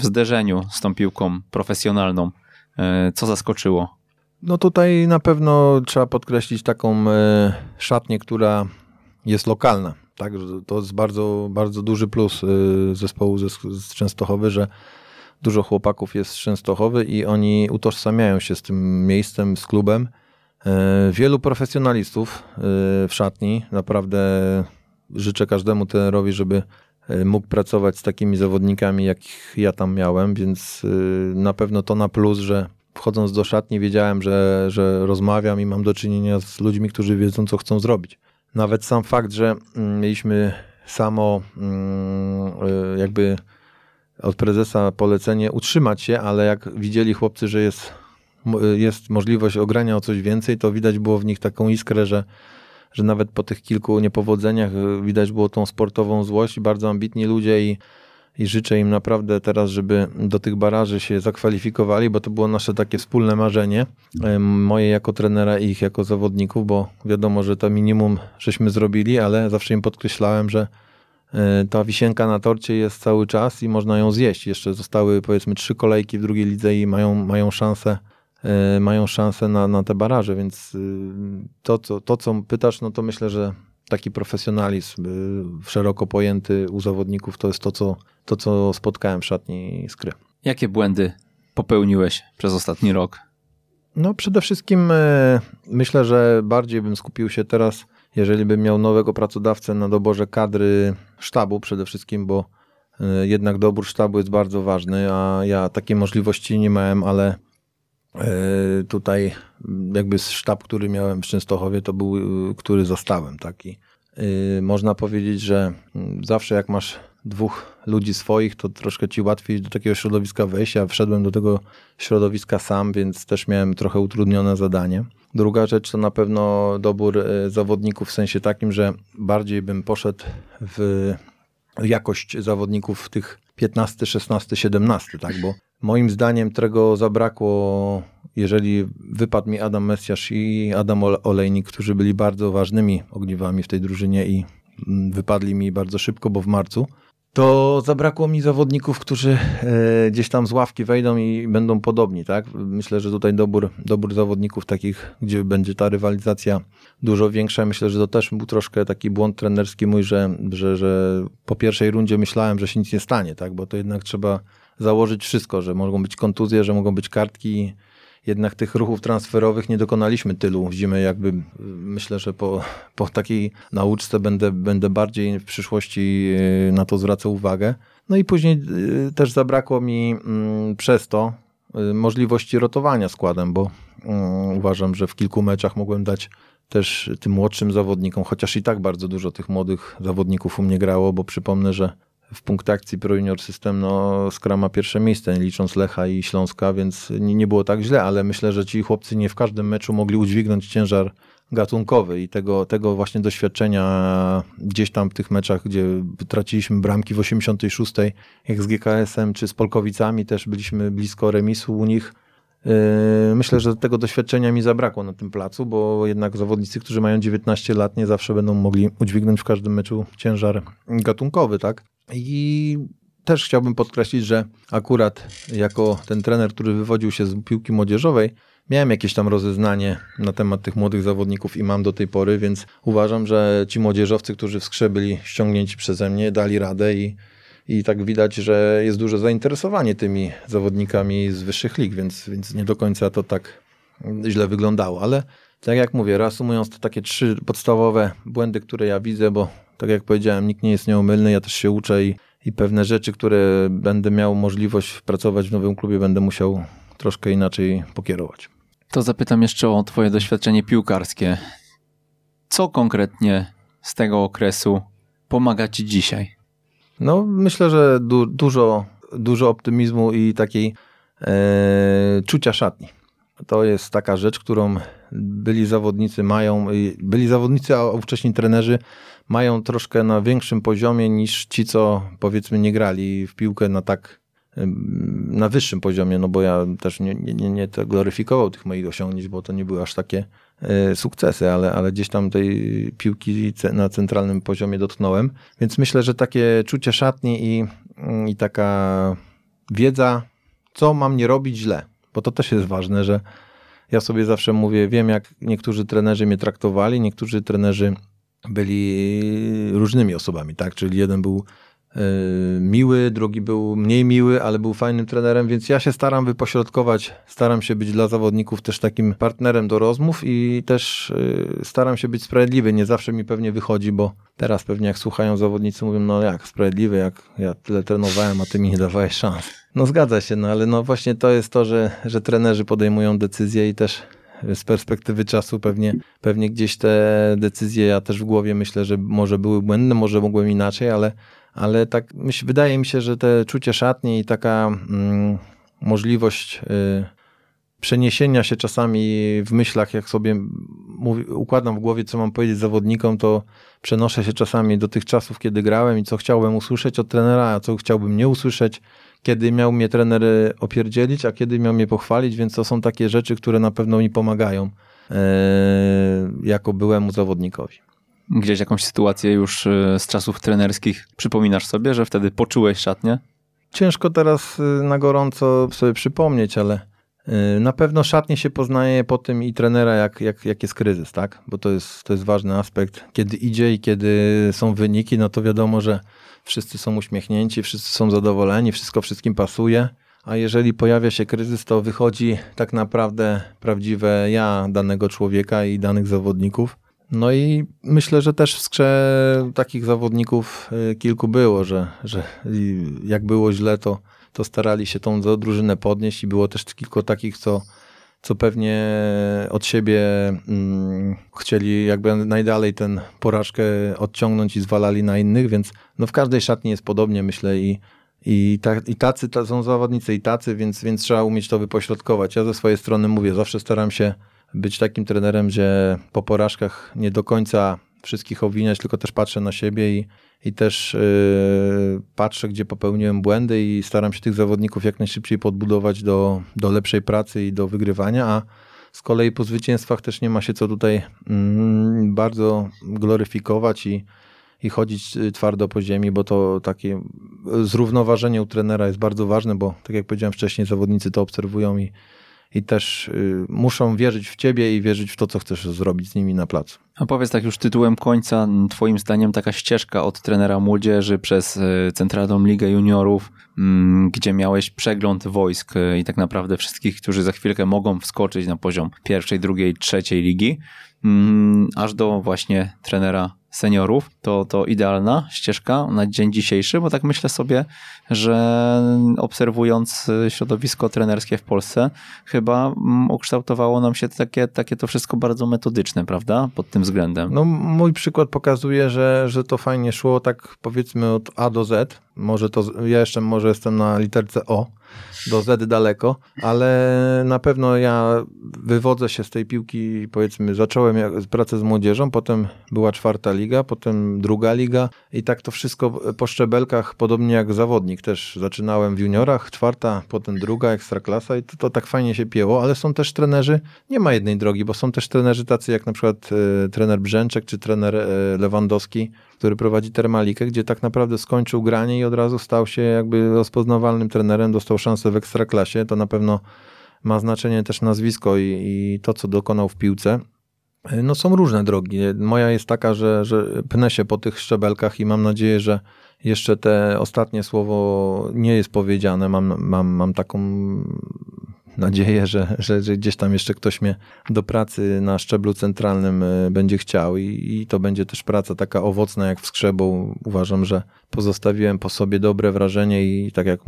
w zderzeniu z tą piłką profesjonalną. E, co zaskoczyło? No tutaj na pewno trzeba podkreślić taką e, szatnię, która jest lokalna. Tak, to jest bardzo, bardzo duży plus e, zespołu z Częstochowy, że dużo chłopaków jest z Częstochowy i oni utożsamiają się z tym miejscem, z klubem. Wielu profesjonalistów w szatni. Naprawdę życzę każdemu trenerowi, żeby mógł pracować z takimi zawodnikami, jakich ja tam miałem, więc y, na pewno to na plus, że wchodząc do szatni wiedziałem, że, że rozmawiam i mam do czynienia z ludźmi, którzy wiedzą, co chcą zrobić. Nawet sam fakt, że mm, mieliśmy samo mm, y, jakby od prezesa polecenie utrzymać się, ale jak widzieli chłopcy, że jest, y, jest możliwość ogrania o coś więcej, to widać było w nich taką iskrę, że że nawet po tych kilku niepowodzeniach y, widać było tą sportową złość, bardzo ambitni ludzie i, i życzę im naprawdę teraz, żeby do tych baraży się zakwalifikowali, bo to było nasze takie wspólne marzenie, moje jako trenera i ich jako zawodników, bo wiadomo, że to minimum żeśmy zrobili, ale zawsze im podkreślałem, że y, ta wisienka na torcie jest cały czas i można ją zjeść. Jeszcze zostały powiedzmy trzy kolejki w drugiej lidze i mają, mają szansę mają szansę na, na te baraże, więc y, to, to, to, co pytasz, no to myślę, że taki profesjonalizm y, szeroko pojęty u zawodników to jest to, co, to, co spotkałem w szatni Skry. Jakie błędy popełniłeś przez ostatni rok? No przede wszystkim myślę, że bardziej bym skupił się teraz, jeżeli bym miał nowego pracodawcę na doborze kadry sztabu przede wszystkim, bo jednak dobór sztabu jest bardzo ważny, a ja takiej możliwości nie miałem, ale tutaj jakby sztab, który miałem w Częstochowie, to był, e, który zostałem taki. E, można powiedzieć, że mm, zawsze jak masz dwóch ludzi swoich, to troszkę ci łatwiej do takiego środowiska wejść. Ja wszedłem do tego środowiska sam, więc też miałem trochę utrudnione zadanie. Druga rzecz to na pewno dobór zawodników w sensie takim, że bardziej bym poszedł w jakość zawodników tych 15, 16, 17, tak, bo Moim zdaniem tego zabrakło, jeżeli wypadł mi Adam Mesjasz i Adam Olejnik, którzy byli bardzo ważnymi ogniwami w tej drużynie i mm, wypadli mi bardzo szybko, bo w marcu, to zabrakło mi zawodników, którzy e, gdzieś tam z ławki wejdą i będą podobni, tak? Myślę, że tutaj dobór, dobór zawodników takich, gdzie będzie ta rywalizacja dużo większa. Myślę, że to też był troszkę taki błąd trenerski mój, że, że, że po pierwszej rundzie myślałem, że się nic nie stanie, tak? Bo to jednak trzeba założyć wszystko, że mogą być kontuzje, że mogą być kartki. Jednak tych ruchów transferowych nie dokonaliśmy tylu w zimę, jakby myślę, że po, po takiej nauczce będę, będę bardziej w przyszłości y, na to zwracał uwagę. No i później y, też zabrakło mi mm, przez to y, możliwości rotowania składem, bo mm, uważam, że w kilku meczach mogłem dać też tym młodszym zawodnikom, chociaż i tak bardzo dużo tych młodych zawodników u mnie grało, bo przypomnę, że w punktakcji Pro Junior System no, Skra ma pierwsze miejsce, nie licząc Lecha i Śląska, więc nie, nie było tak źle, ale myślę, że ci chłopcy nie w każdym meczu mogli udźwignąć ciężar gatunkowy i tego, tego właśnie doświadczenia gdzieś tam w tych meczach, gdzie traciliśmy bramki w 86, jak z GKS-em czy z Polkowicami, też byliśmy blisko remisu u nich. Yy, myślę, że tego doświadczenia mi zabrakło na tym placu, bo jednak zawodnicy, którzy mają 19 lat, nie zawsze będą mogli udźwignąć w każdym meczu ciężar gatunkowy, tak? I też chciałbym podkreślić, że akurat jako ten trener, który wywodził się z piłki młodzieżowej, miałem jakieś tam rozeznanie na temat tych młodych zawodników i mam do tej pory, więc uważam, że ci młodzieżowcy, którzy w skrze byli ściągnięci przeze mnie, dali radę i, i tak widać, że jest duże zainteresowanie tymi zawodnikami z wyższych lig, więc, więc nie do końca to tak źle wyglądało, ale tak jak mówię, reasumując to takie trzy podstawowe błędy, które ja widzę, bo tak jak powiedziałem, nikt nie jest nieomylny, ja też się uczę i, i pewne rzeczy, które będę miał możliwość pracować w nowym klubie, będę musiał troszkę inaczej pokierować. To zapytam jeszcze o Twoje doświadczenie piłkarskie. Co konkretnie z tego okresu pomaga Ci dzisiaj? No, myślę, że du dużo, dużo optymizmu i takiej e, czucia szatni. To jest taka rzecz, którą byli zawodnicy mają, byli zawodnicy, a wcześniej trenerzy mają troszkę na większym poziomie niż ci, co powiedzmy nie grali w piłkę na tak na wyższym poziomie, no bo ja też nie, nie, nie gloryfikował tych moich osiągnięć, bo to nie były aż takie e, sukcesy, ale, ale gdzieś tam tej piłki na centralnym poziomie dotknąłem. Więc myślę, że takie czucie szatni i, i taka wiedza, co mam nie robić źle, bo to też jest ważne, że ja sobie zawsze mówię, wiem jak niektórzy trenerzy mnie traktowali, niektórzy trenerzy byli różnymi osobami, tak? Czyli jeden był miły, drugi był mniej miły, ale był fajnym trenerem, więc ja się staram wypośrodkować, staram się być dla zawodników też takim partnerem do rozmów i też y, staram się być sprawiedliwy. Nie zawsze mi pewnie wychodzi, bo teraz pewnie jak słuchają zawodnicy mówią, no jak sprawiedliwy, jak ja tyle trenowałem, a ty mi nie dawałeś szans. No zgadza się, no ale no właśnie to jest to, że, że trenerzy podejmują decyzje i też z perspektywy czasu pewnie, pewnie gdzieś te decyzje, ja też w głowie myślę, że może były błędne, może mogłem inaczej, ale ale tak myśl, wydaje mi się, że te czucie szatni i taka mm, możliwość y, przeniesienia się czasami w myślach, jak sobie układam w głowie, co mam powiedzieć zawodnikom, to przenoszę się czasami do tych czasów, kiedy grałem i co chciałbym usłyszeć od trenera, a co chciałbym nie usłyszeć, kiedy miał mnie trener opierdzielić, a kiedy miał mnie pochwalić, więc to są takie rzeczy, które na pewno mi pomagają yy, jako byłemu zawodnikowi. Gdzieś jakąś sytuację już y, z czasów trenerskich przypominasz sobie, że wtedy poczułeś szatnię? Ciężko teraz y, na gorąco sobie przypomnieć, ale y, na pewno szatnie się poznaje po tym i trenera, jak, jak, jak jest kryzys, tak? Bo to jest, to jest ważny aspekt. Kiedy idzie i kiedy są wyniki, no to wiadomo, że wszyscy są uśmiechnięci, wszyscy są zadowoleni, wszystko wszystkim pasuje. A jeżeli pojawia się kryzys, to wychodzi tak naprawdę prawdziwe ja danego człowieka i danych zawodników. No i myślę, że też w skrze takich zawodników y, kilku było, że, że jak było źle, to, to starali się tą drużynę podnieść i było też kilku takich, co, co pewnie od siebie mm, chcieli jakby najdalej tę porażkę odciągnąć i zwalali na innych, więc no w każdej szatni jest podobnie, myślę, i, i, ta, i tacy ta, są zawodnicy i tacy, więc, więc trzeba umieć to wypośrodkować. Ja ze swojej strony mówię, zawsze staram się być takim trenerem, gdzie po porażkach nie do końca wszystkich obwiniać, tylko też patrzę na siebie i, i też yy, patrzę, gdzie popełniłem błędy i staram się tych zawodników jak najszybciej podbudować do, do lepszej pracy i do wygrywania, a z kolei po zwycięstwach też nie ma się co tutaj mm, bardzo gloryfikować i, i chodzić y, twardo po ziemi, bo to takie zrównoważenie u trenera jest bardzo ważne, bo tak jak powiedziałem wcześniej, zawodnicy to obserwują i, i też y, muszą wierzyć w ciebie i wierzyć w to, co chcesz zrobić z nimi na placu. A powiedz tak już tytułem końca, twoim zdaniem taka ścieżka od trenera młodzieży przez y, Centralną Ligę Juniorów, mm, gdzie miałeś przegląd wojsk y, i tak naprawdę wszystkich, którzy za chwilkę mogą wskoczyć na poziom pierwszej, drugiej, trzeciej ligi, mm, aż do właśnie trenera seniorów, to, to idealna ścieżka na dzień dzisiejszy, bo tak myślę sobie, że obserwując środowisko trenerskie w Polsce, chyba mm, ukształtowało nam się takie, takie to wszystko bardzo metodyczne, prawda? Pod tym względem. No, mój przykład pokazuje, że, że to fajnie szło tak powiedzmy od A do Z. Może to, ja jeszcze może jestem na literce O, do Z daleko, ale na pewno ja wywodzę się z tej piłki, powiedzmy, zacząłem pracę z młodzieżą, potem była czwarta liga, potem druga liga i tak to wszystko po szczebelkach, podobnie jak zawodnik też. Zaczynałem w juniorach, czwarta, potem druga, ekstraklasa i to, to tak fajnie się pieło, ale są też trenerzy, nie ma jednej drogi, bo są też trenerzy tacy jak na przykład e, trener Brzęczek czy trener e, Lewandowski, który prowadzi Termalikę, gdzie tak naprawdę skończył granie i od razu stał się jakby rozpoznawalnym trenerem, dostał szansę w ekstraklasie. To na pewno ma znaczenie też nazwisko i, i to, co dokonał w piłce. No są różne drogi. Moja jest taka, że, że pnę się po tych szczebelkach i mam nadzieję, że jeszcze te ostatnie słowo nie jest powiedziane. Mam, mam, mam taką nadzieję, że, że, że, gdzieś tam jeszcze ktoś mnie do pracy na szczeblu centralnym e, będzie chciał i, i to będzie też praca taka owocna jak w skrze, bo uważam, że pozostawiłem po sobie dobre wrażenie i tak jak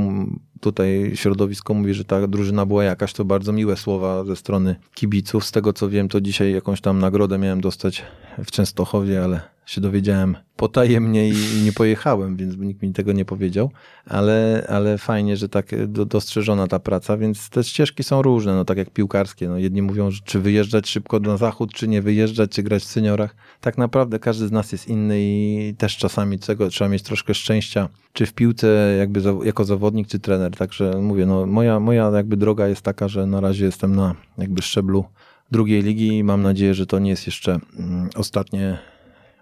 tutaj środowisko mówi, że ta drużyna była jakaś, to bardzo miłe słowa ze strony kibiców. Z tego co wiem, to dzisiaj jakąś tam nagrodę miałem dostać w Częstochowie, ale się dowiedziałem potajemnie i, nie pojechałem, więc nikt mi tego nie powiedział, ale, ale fajnie, że tak do, dostrzeżona ta praca, więc te ścieżki są różne, no tak jak piłkarskie. No, jedni mówią, czy wyjeżdżać szybko na zachód, czy nie wyjeżdżać, czy grać w seniorach. Tak naprawdę każdy z nas jest inny i też czasami tego trzeba mieć troszkę szczęścia, czy w piłce jakby jako zawodnik, czy trener. Także mówię, no moja, moja jakby droga jest taka, że na razie jestem na jakby szczeblu drugiej ligi i mam nadzieję, że to nie jest jeszcze mm, ostatnie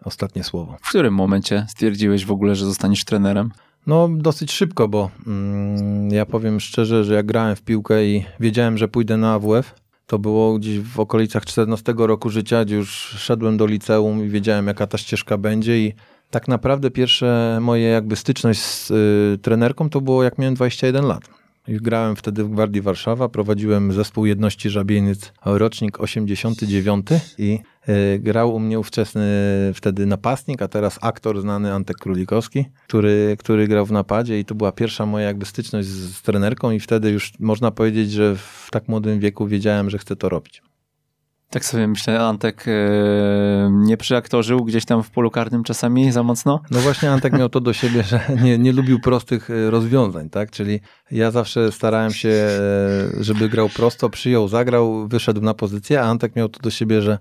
ostatnie słowo. W którym momencie stwierdziłeś w ogóle, że zostaniesz trenerem? No, dosyć szybko, bo mm, ja powiem szczerze, że jak grałem w piłkę i wiedziałem, że pójdę na AWF, to było gdzieś w okolicach 14 roku życia, gdzie już szedłem do liceum i wiedziałem, jaka ta ścieżka będzie i tak naprawdę pierwsze moje jakby styczność z y, trenerką to było jak miałem 21 lat. Grałem wtedy w Gwardii Warszawa, prowadziłem zespół jedności Żabieniec, rocznik 89 i grał u mnie ówczesny wtedy napastnik, a teraz aktor znany Antek Królikowski, który, który grał w napadzie i to była pierwsza moja jakby styczność z, z trenerką i wtedy już można powiedzieć, że w tak młodym wieku wiedziałem, że chcę to robić. Tak sobie myślę, Antek e, nie przyaktorzył gdzieś tam w polu karnym czasami za mocno? No właśnie Antek miał to do siebie, że nie, nie lubił prostych e, rozwiązań, tak? Czyli ja zawsze starałem się, e, żeby grał prosto, przyjął, zagrał, wyszedł na pozycję, a Antek miał to do siebie, że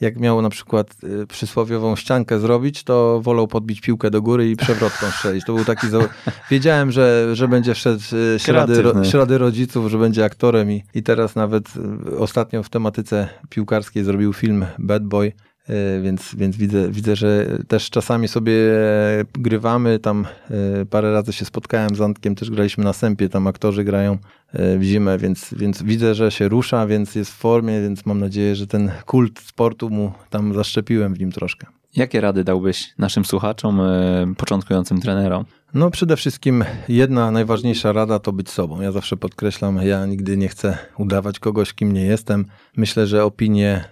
jak miał na przykład y, przysłowiową ściankę zrobić, to wolał podbić piłkę do góry i przewrotką strzelić. To był taki... Wiedziałem, że, że będzie wszedł y, ślady, ślady rodziców, że będzie aktorem i, i teraz nawet y, ostatnio w tematyce piłkarskiej zrobił film Bad Boy, więc, więc widzę, widzę, że też czasami sobie grywamy, tam parę razy się spotkałem z Antkiem, też graliśmy na Sępie, tam aktorzy grają w zimę, więc, więc widzę, że się rusza, więc jest w formie, więc mam nadzieję, że ten kult sportu mu tam zaszczepiłem w nim troszkę. Jakie rady dałbyś naszym słuchaczom, e, początkującym trenerom? No przede wszystkim jedna najważniejsza rada to być sobą. Ja zawsze podkreślam, ja nigdy nie chcę udawać kogoś, kim nie jestem. Myślę, że opinie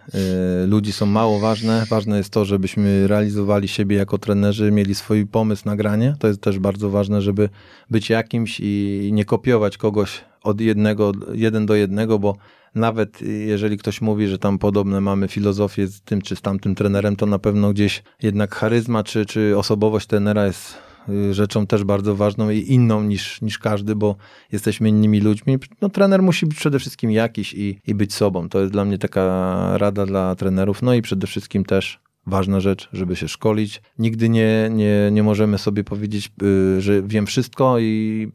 y, ludzi są mało ważne. Ważne jest to, żebyśmy realizowali siebie jako trenerzy, mieli swój pomysł na granie. To jest też bardzo ważne, żeby być jakimś i nie kopiować kogoś od jednego, jeden do jednego, bo nawet jeżeli ktoś mówi, że tam podobne mamy filozofię z tym czy z tamtym trenerem, to na pewno gdzieś jednak charyzma czy, czy osobowość trenera jest y, rzeczą też bardzo ważną i inną niż, niż każdy, bo jesteśmy innymi ludźmi. No, trener musi być przede wszystkim jakiś i, i być sobą. To jest dla mnie taka rada dla trenerów. No i przede wszystkim też ważna rzecz, żeby się szkolić. Nigdy nie, nie, nie możemy sobie powiedzieć, y, że wiem wszystko i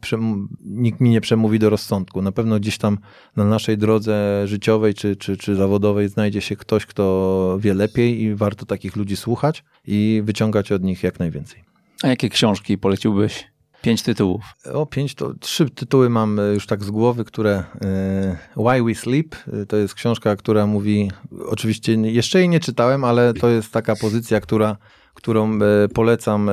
nikt mi nie przemówi do rozsądku. Na pewno gdzieś tam na naszej drodze życiowej czy, czy, czy zawodowej znajdzie się ktoś, kto wie lepiej i warto takich ludzi słuchać i wyciągać od nich jak najwięcej. A jakie książki poleciłbyś Pięć tytułów. O, pięć to trzy tytuły mam e, już tak z głowy, które e, Why We Sleep e, to jest książka, która mówi, oczywiście jeszcze jej nie czytałem, ale to jest taka pozycja, która, którą polecam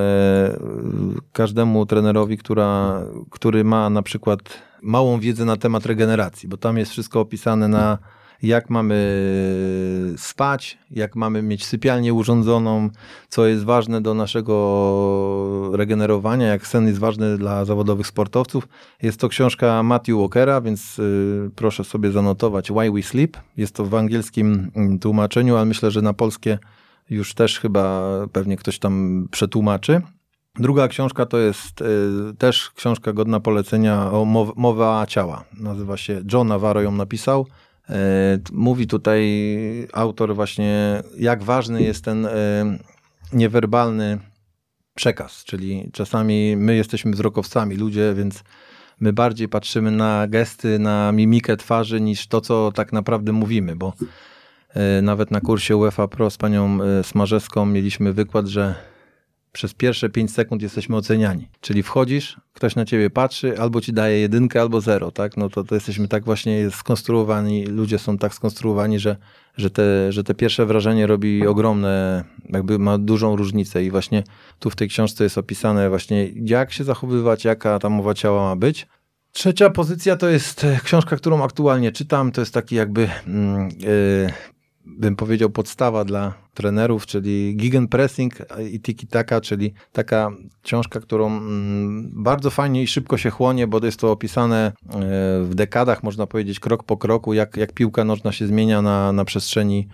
każdemu trenerowi, która, który ma na przykład małą wiedzę na temat regeneracji, bo tam jest wszystko opisane na jak mamy spać, jak mamy mieć sypialnię urządzoną, co jest ważne do naszego regenerowania, jak sen jest ważny dla zawodowych sportowców. Jest to książka Matthew Walkera, więc y, proszę sobie zanotować Why We Sleep. Jest to w angielskim mm, tłumaczeniu, ale myślę, że na polskie już też chyba pewnie ktoś tam przetłumaczy. Druga książka to jest y, też książka godna polecenia o mow, mowa ciała. Nazywa się John Navarro ją napisał. E, mówi tutaj autor właśnie, jak ważny jest ten e, niewerbalny przekaz, czyli czasami my jesteśmy wzrokowcami, ludzie, więc my bardziej patrzymy na gesty, na mimikę twarzy niż to, co tak naprawdę mówimy, bo e, nawet na kursie UEFA Pro z panią Smarzewską mieliśmy wykład, że przez pierwsze 5 sekund jesteśmy oceniani. Czyli wchodzisz, ktoś na ciebie patrzy, albo ci daje jedynkę, albo zero, tak? No to, to jesteśmy tak właśnie skonstruowani, ludzie są tak skonstruowani, że, że, te, że te pierwsze wrażenie robi ogromne, jakby ma dużą różnicę i właśnie tu w tej książce jest opisane właśnie jak się zachowywać, jaka ta mowa ciała ma być. Trzecia pozycja to jest książka, którą aktualnie czytam, to jest taki jakby... Yy, bym powiedział, podstawa dla trenerów, czyli Gegenpressing i Tiki Taka, czyli taka książka, którą mm, bardzo fajnie i szybko się chłonie, bo jest to opisane e, w dekadach, można powiedzieć, krok po kroku, jak, jak piłka nożna się zmienia na, na przestrzeni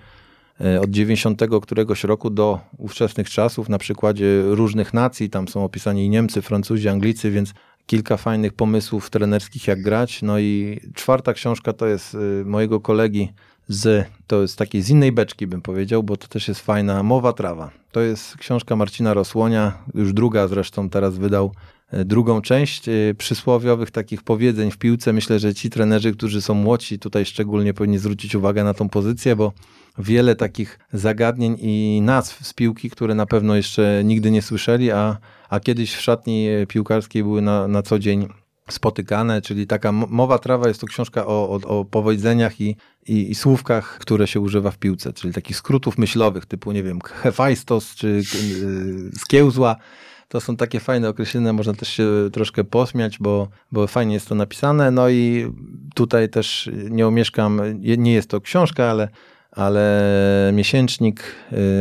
e, od 90 któregoś roku do ówczesnych czasów, na przykładzie różnych nacji, tam są opisani Niemcy, Francuzi, Anglicy, więc kilka fajnych pomysłów trenerskich, jak grać. No i czwarta książka to jest e, mojego kolegi z, to jest takiej z innej beczki bym powiedział, bo to też jest fajna Mowa Trawa. To jest książka Marcina Rosłonia, już druga zresztą teraz wydał e, drugą część e, przysłowiowych takich powiedzeń w piłce. Myślę, że ci trenerzy, którzy są młodsi, tutaj szczególnie powinni zwrócić uwagę na tą pozycję, bo wiele takich zagadnień i nazw z piłki, które na pewno jeszcze nigdy nie słyszeli, a, a kiedyś w szatni piłkarskiej były na, na co dzień spotykane, czyli taka mowa trawa jest to książka o, o, o powodzeniach i, i, i, słówkach, które się używa w piłce, czyli takich skrótów myślowych typu, nie wiem, hefajstos czy yy, skiełzła. To są takie fajne określenia, można też się troszkę posmiać, bo, bo fajnie jest to napisane. No i tutaj też nie omieszkam, nie jest to książka, ale ale miesięcznik,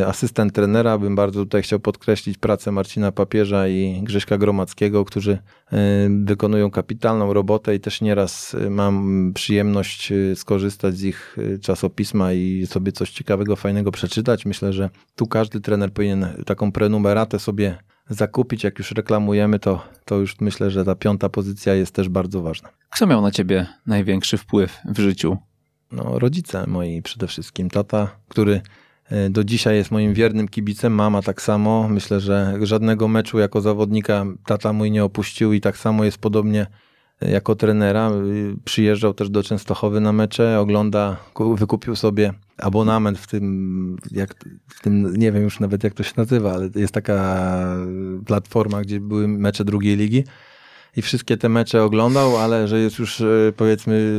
y, asystent trenera, bym bardzo tutaj chciał podkreślić pracę Marcina Papieża i Grześka Gromackiego, którzy y, wykonują kapitalną robotę i też nieraz y, mam przyjemność skorzystać z ich czasopisma i sobie coś ciekawego, fajnego przeczytać. Myślę, że tu każdy trener powinien taką prenumeratę sobie zakupić. Jak już reklamujemy, to, to już myślę, że ta piąta pozycja jest też bardzo ważna. Kto miał na ciebie największy wpływ w życiu? No, rodzice moi przede wszystkim. Tata, który e, do dzisiaj jest moim wiernym kibicem, mama tak samo. Myślę, że żadnego meczu jako zawodnika tata mój nie opuścił i tak samo jest podobnie e, jako trenera. Y, przyjeżdżał też do Częstochowy na mecze, ogląda, wykupił sobie abonament w tym, jak, w tym, nie wiem już nawet jak to się nazywa, ale jest taka platforma, gdzie były mecze drugiej ligi i wszystkie te mecze oglądał, ale że jest już e, powiedzmy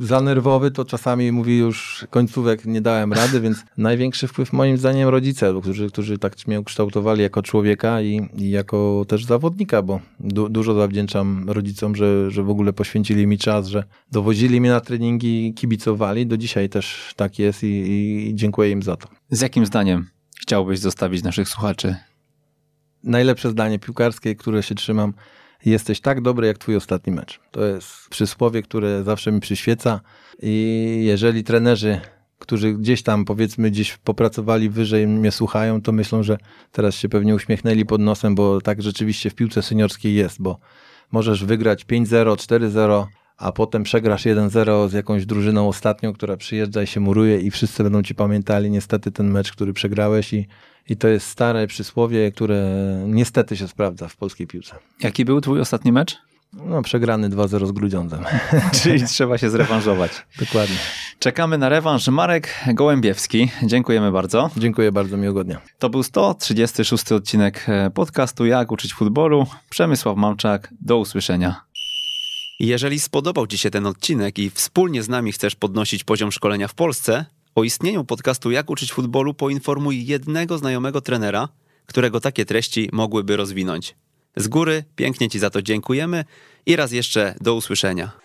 za nerwowy, to czasami mówi już końcówek nie dałem rady, więc największy wpływ moim zdaniem rodzice, którzy, którzy tak mnie ukształtowali jako człowieka i, i jako też zawodnika, bo du, dużo zawdzięczam rodzicom, że, że w ogóle poświęcili mi czas, że dowozili mnie na treningi, kibicowali. Do dzisiaj też tak jest i, i dziękuję im za to. Z jakim zdaniem chciałbyś zostawić naszych słuchaczy? Najlepsze zdanie piłkarskie, które się trzymam, jesteś tak dobry jak twój ostatni mecz. To jest przysłowie, które zawsze mi przyświeca i jeżeli trenerzy, którzy gdzieś tam powiedzmy gdzieś popracowali wyżej, mnie słuchają, to myślą, że teraz się pewnie uśmiechnęli pod nosem, bo tak rzeczywiście w piłce seniorskiej jest, bo możesz wygrać 5-0, 4-0, a potem przegrasz 1-0 z jakąś drużyną ostatnią, która przyjeżdża i się muruje i wszyscy będą ci pamiętali niestety ten mecz, który przegrałeś i i to jest stare przysłowie, które niestety się sprawdza w polskiej piłce. Jaki był twój ostatni mecz? No, przegrany 2-0 z Grudziądzem. Czyli trzeba się zrewanżować. Dokładnie. Czekamy na rewanż. Marek Gołębiewski. Dziękujemy bardzo. Dziękuję bardzo, miłego dnia. To był 136 odcinek podcastu Jak uczyć futbolu. Przemysław Mamczak. Do usłyszenia. Jeżeli spodobał Ci się ten odcinek i wspólnie z nami chcesz podnosić poziom szkolenia w Polsce, o istnieniu podcastu Jak uczyć futbolu poinformuj jednego znajomego trenera, którego takie treści mogłyby rozwinąć. Z góry pięknie Ci za to dziękujemy i raz jeszcze do usłyszenia.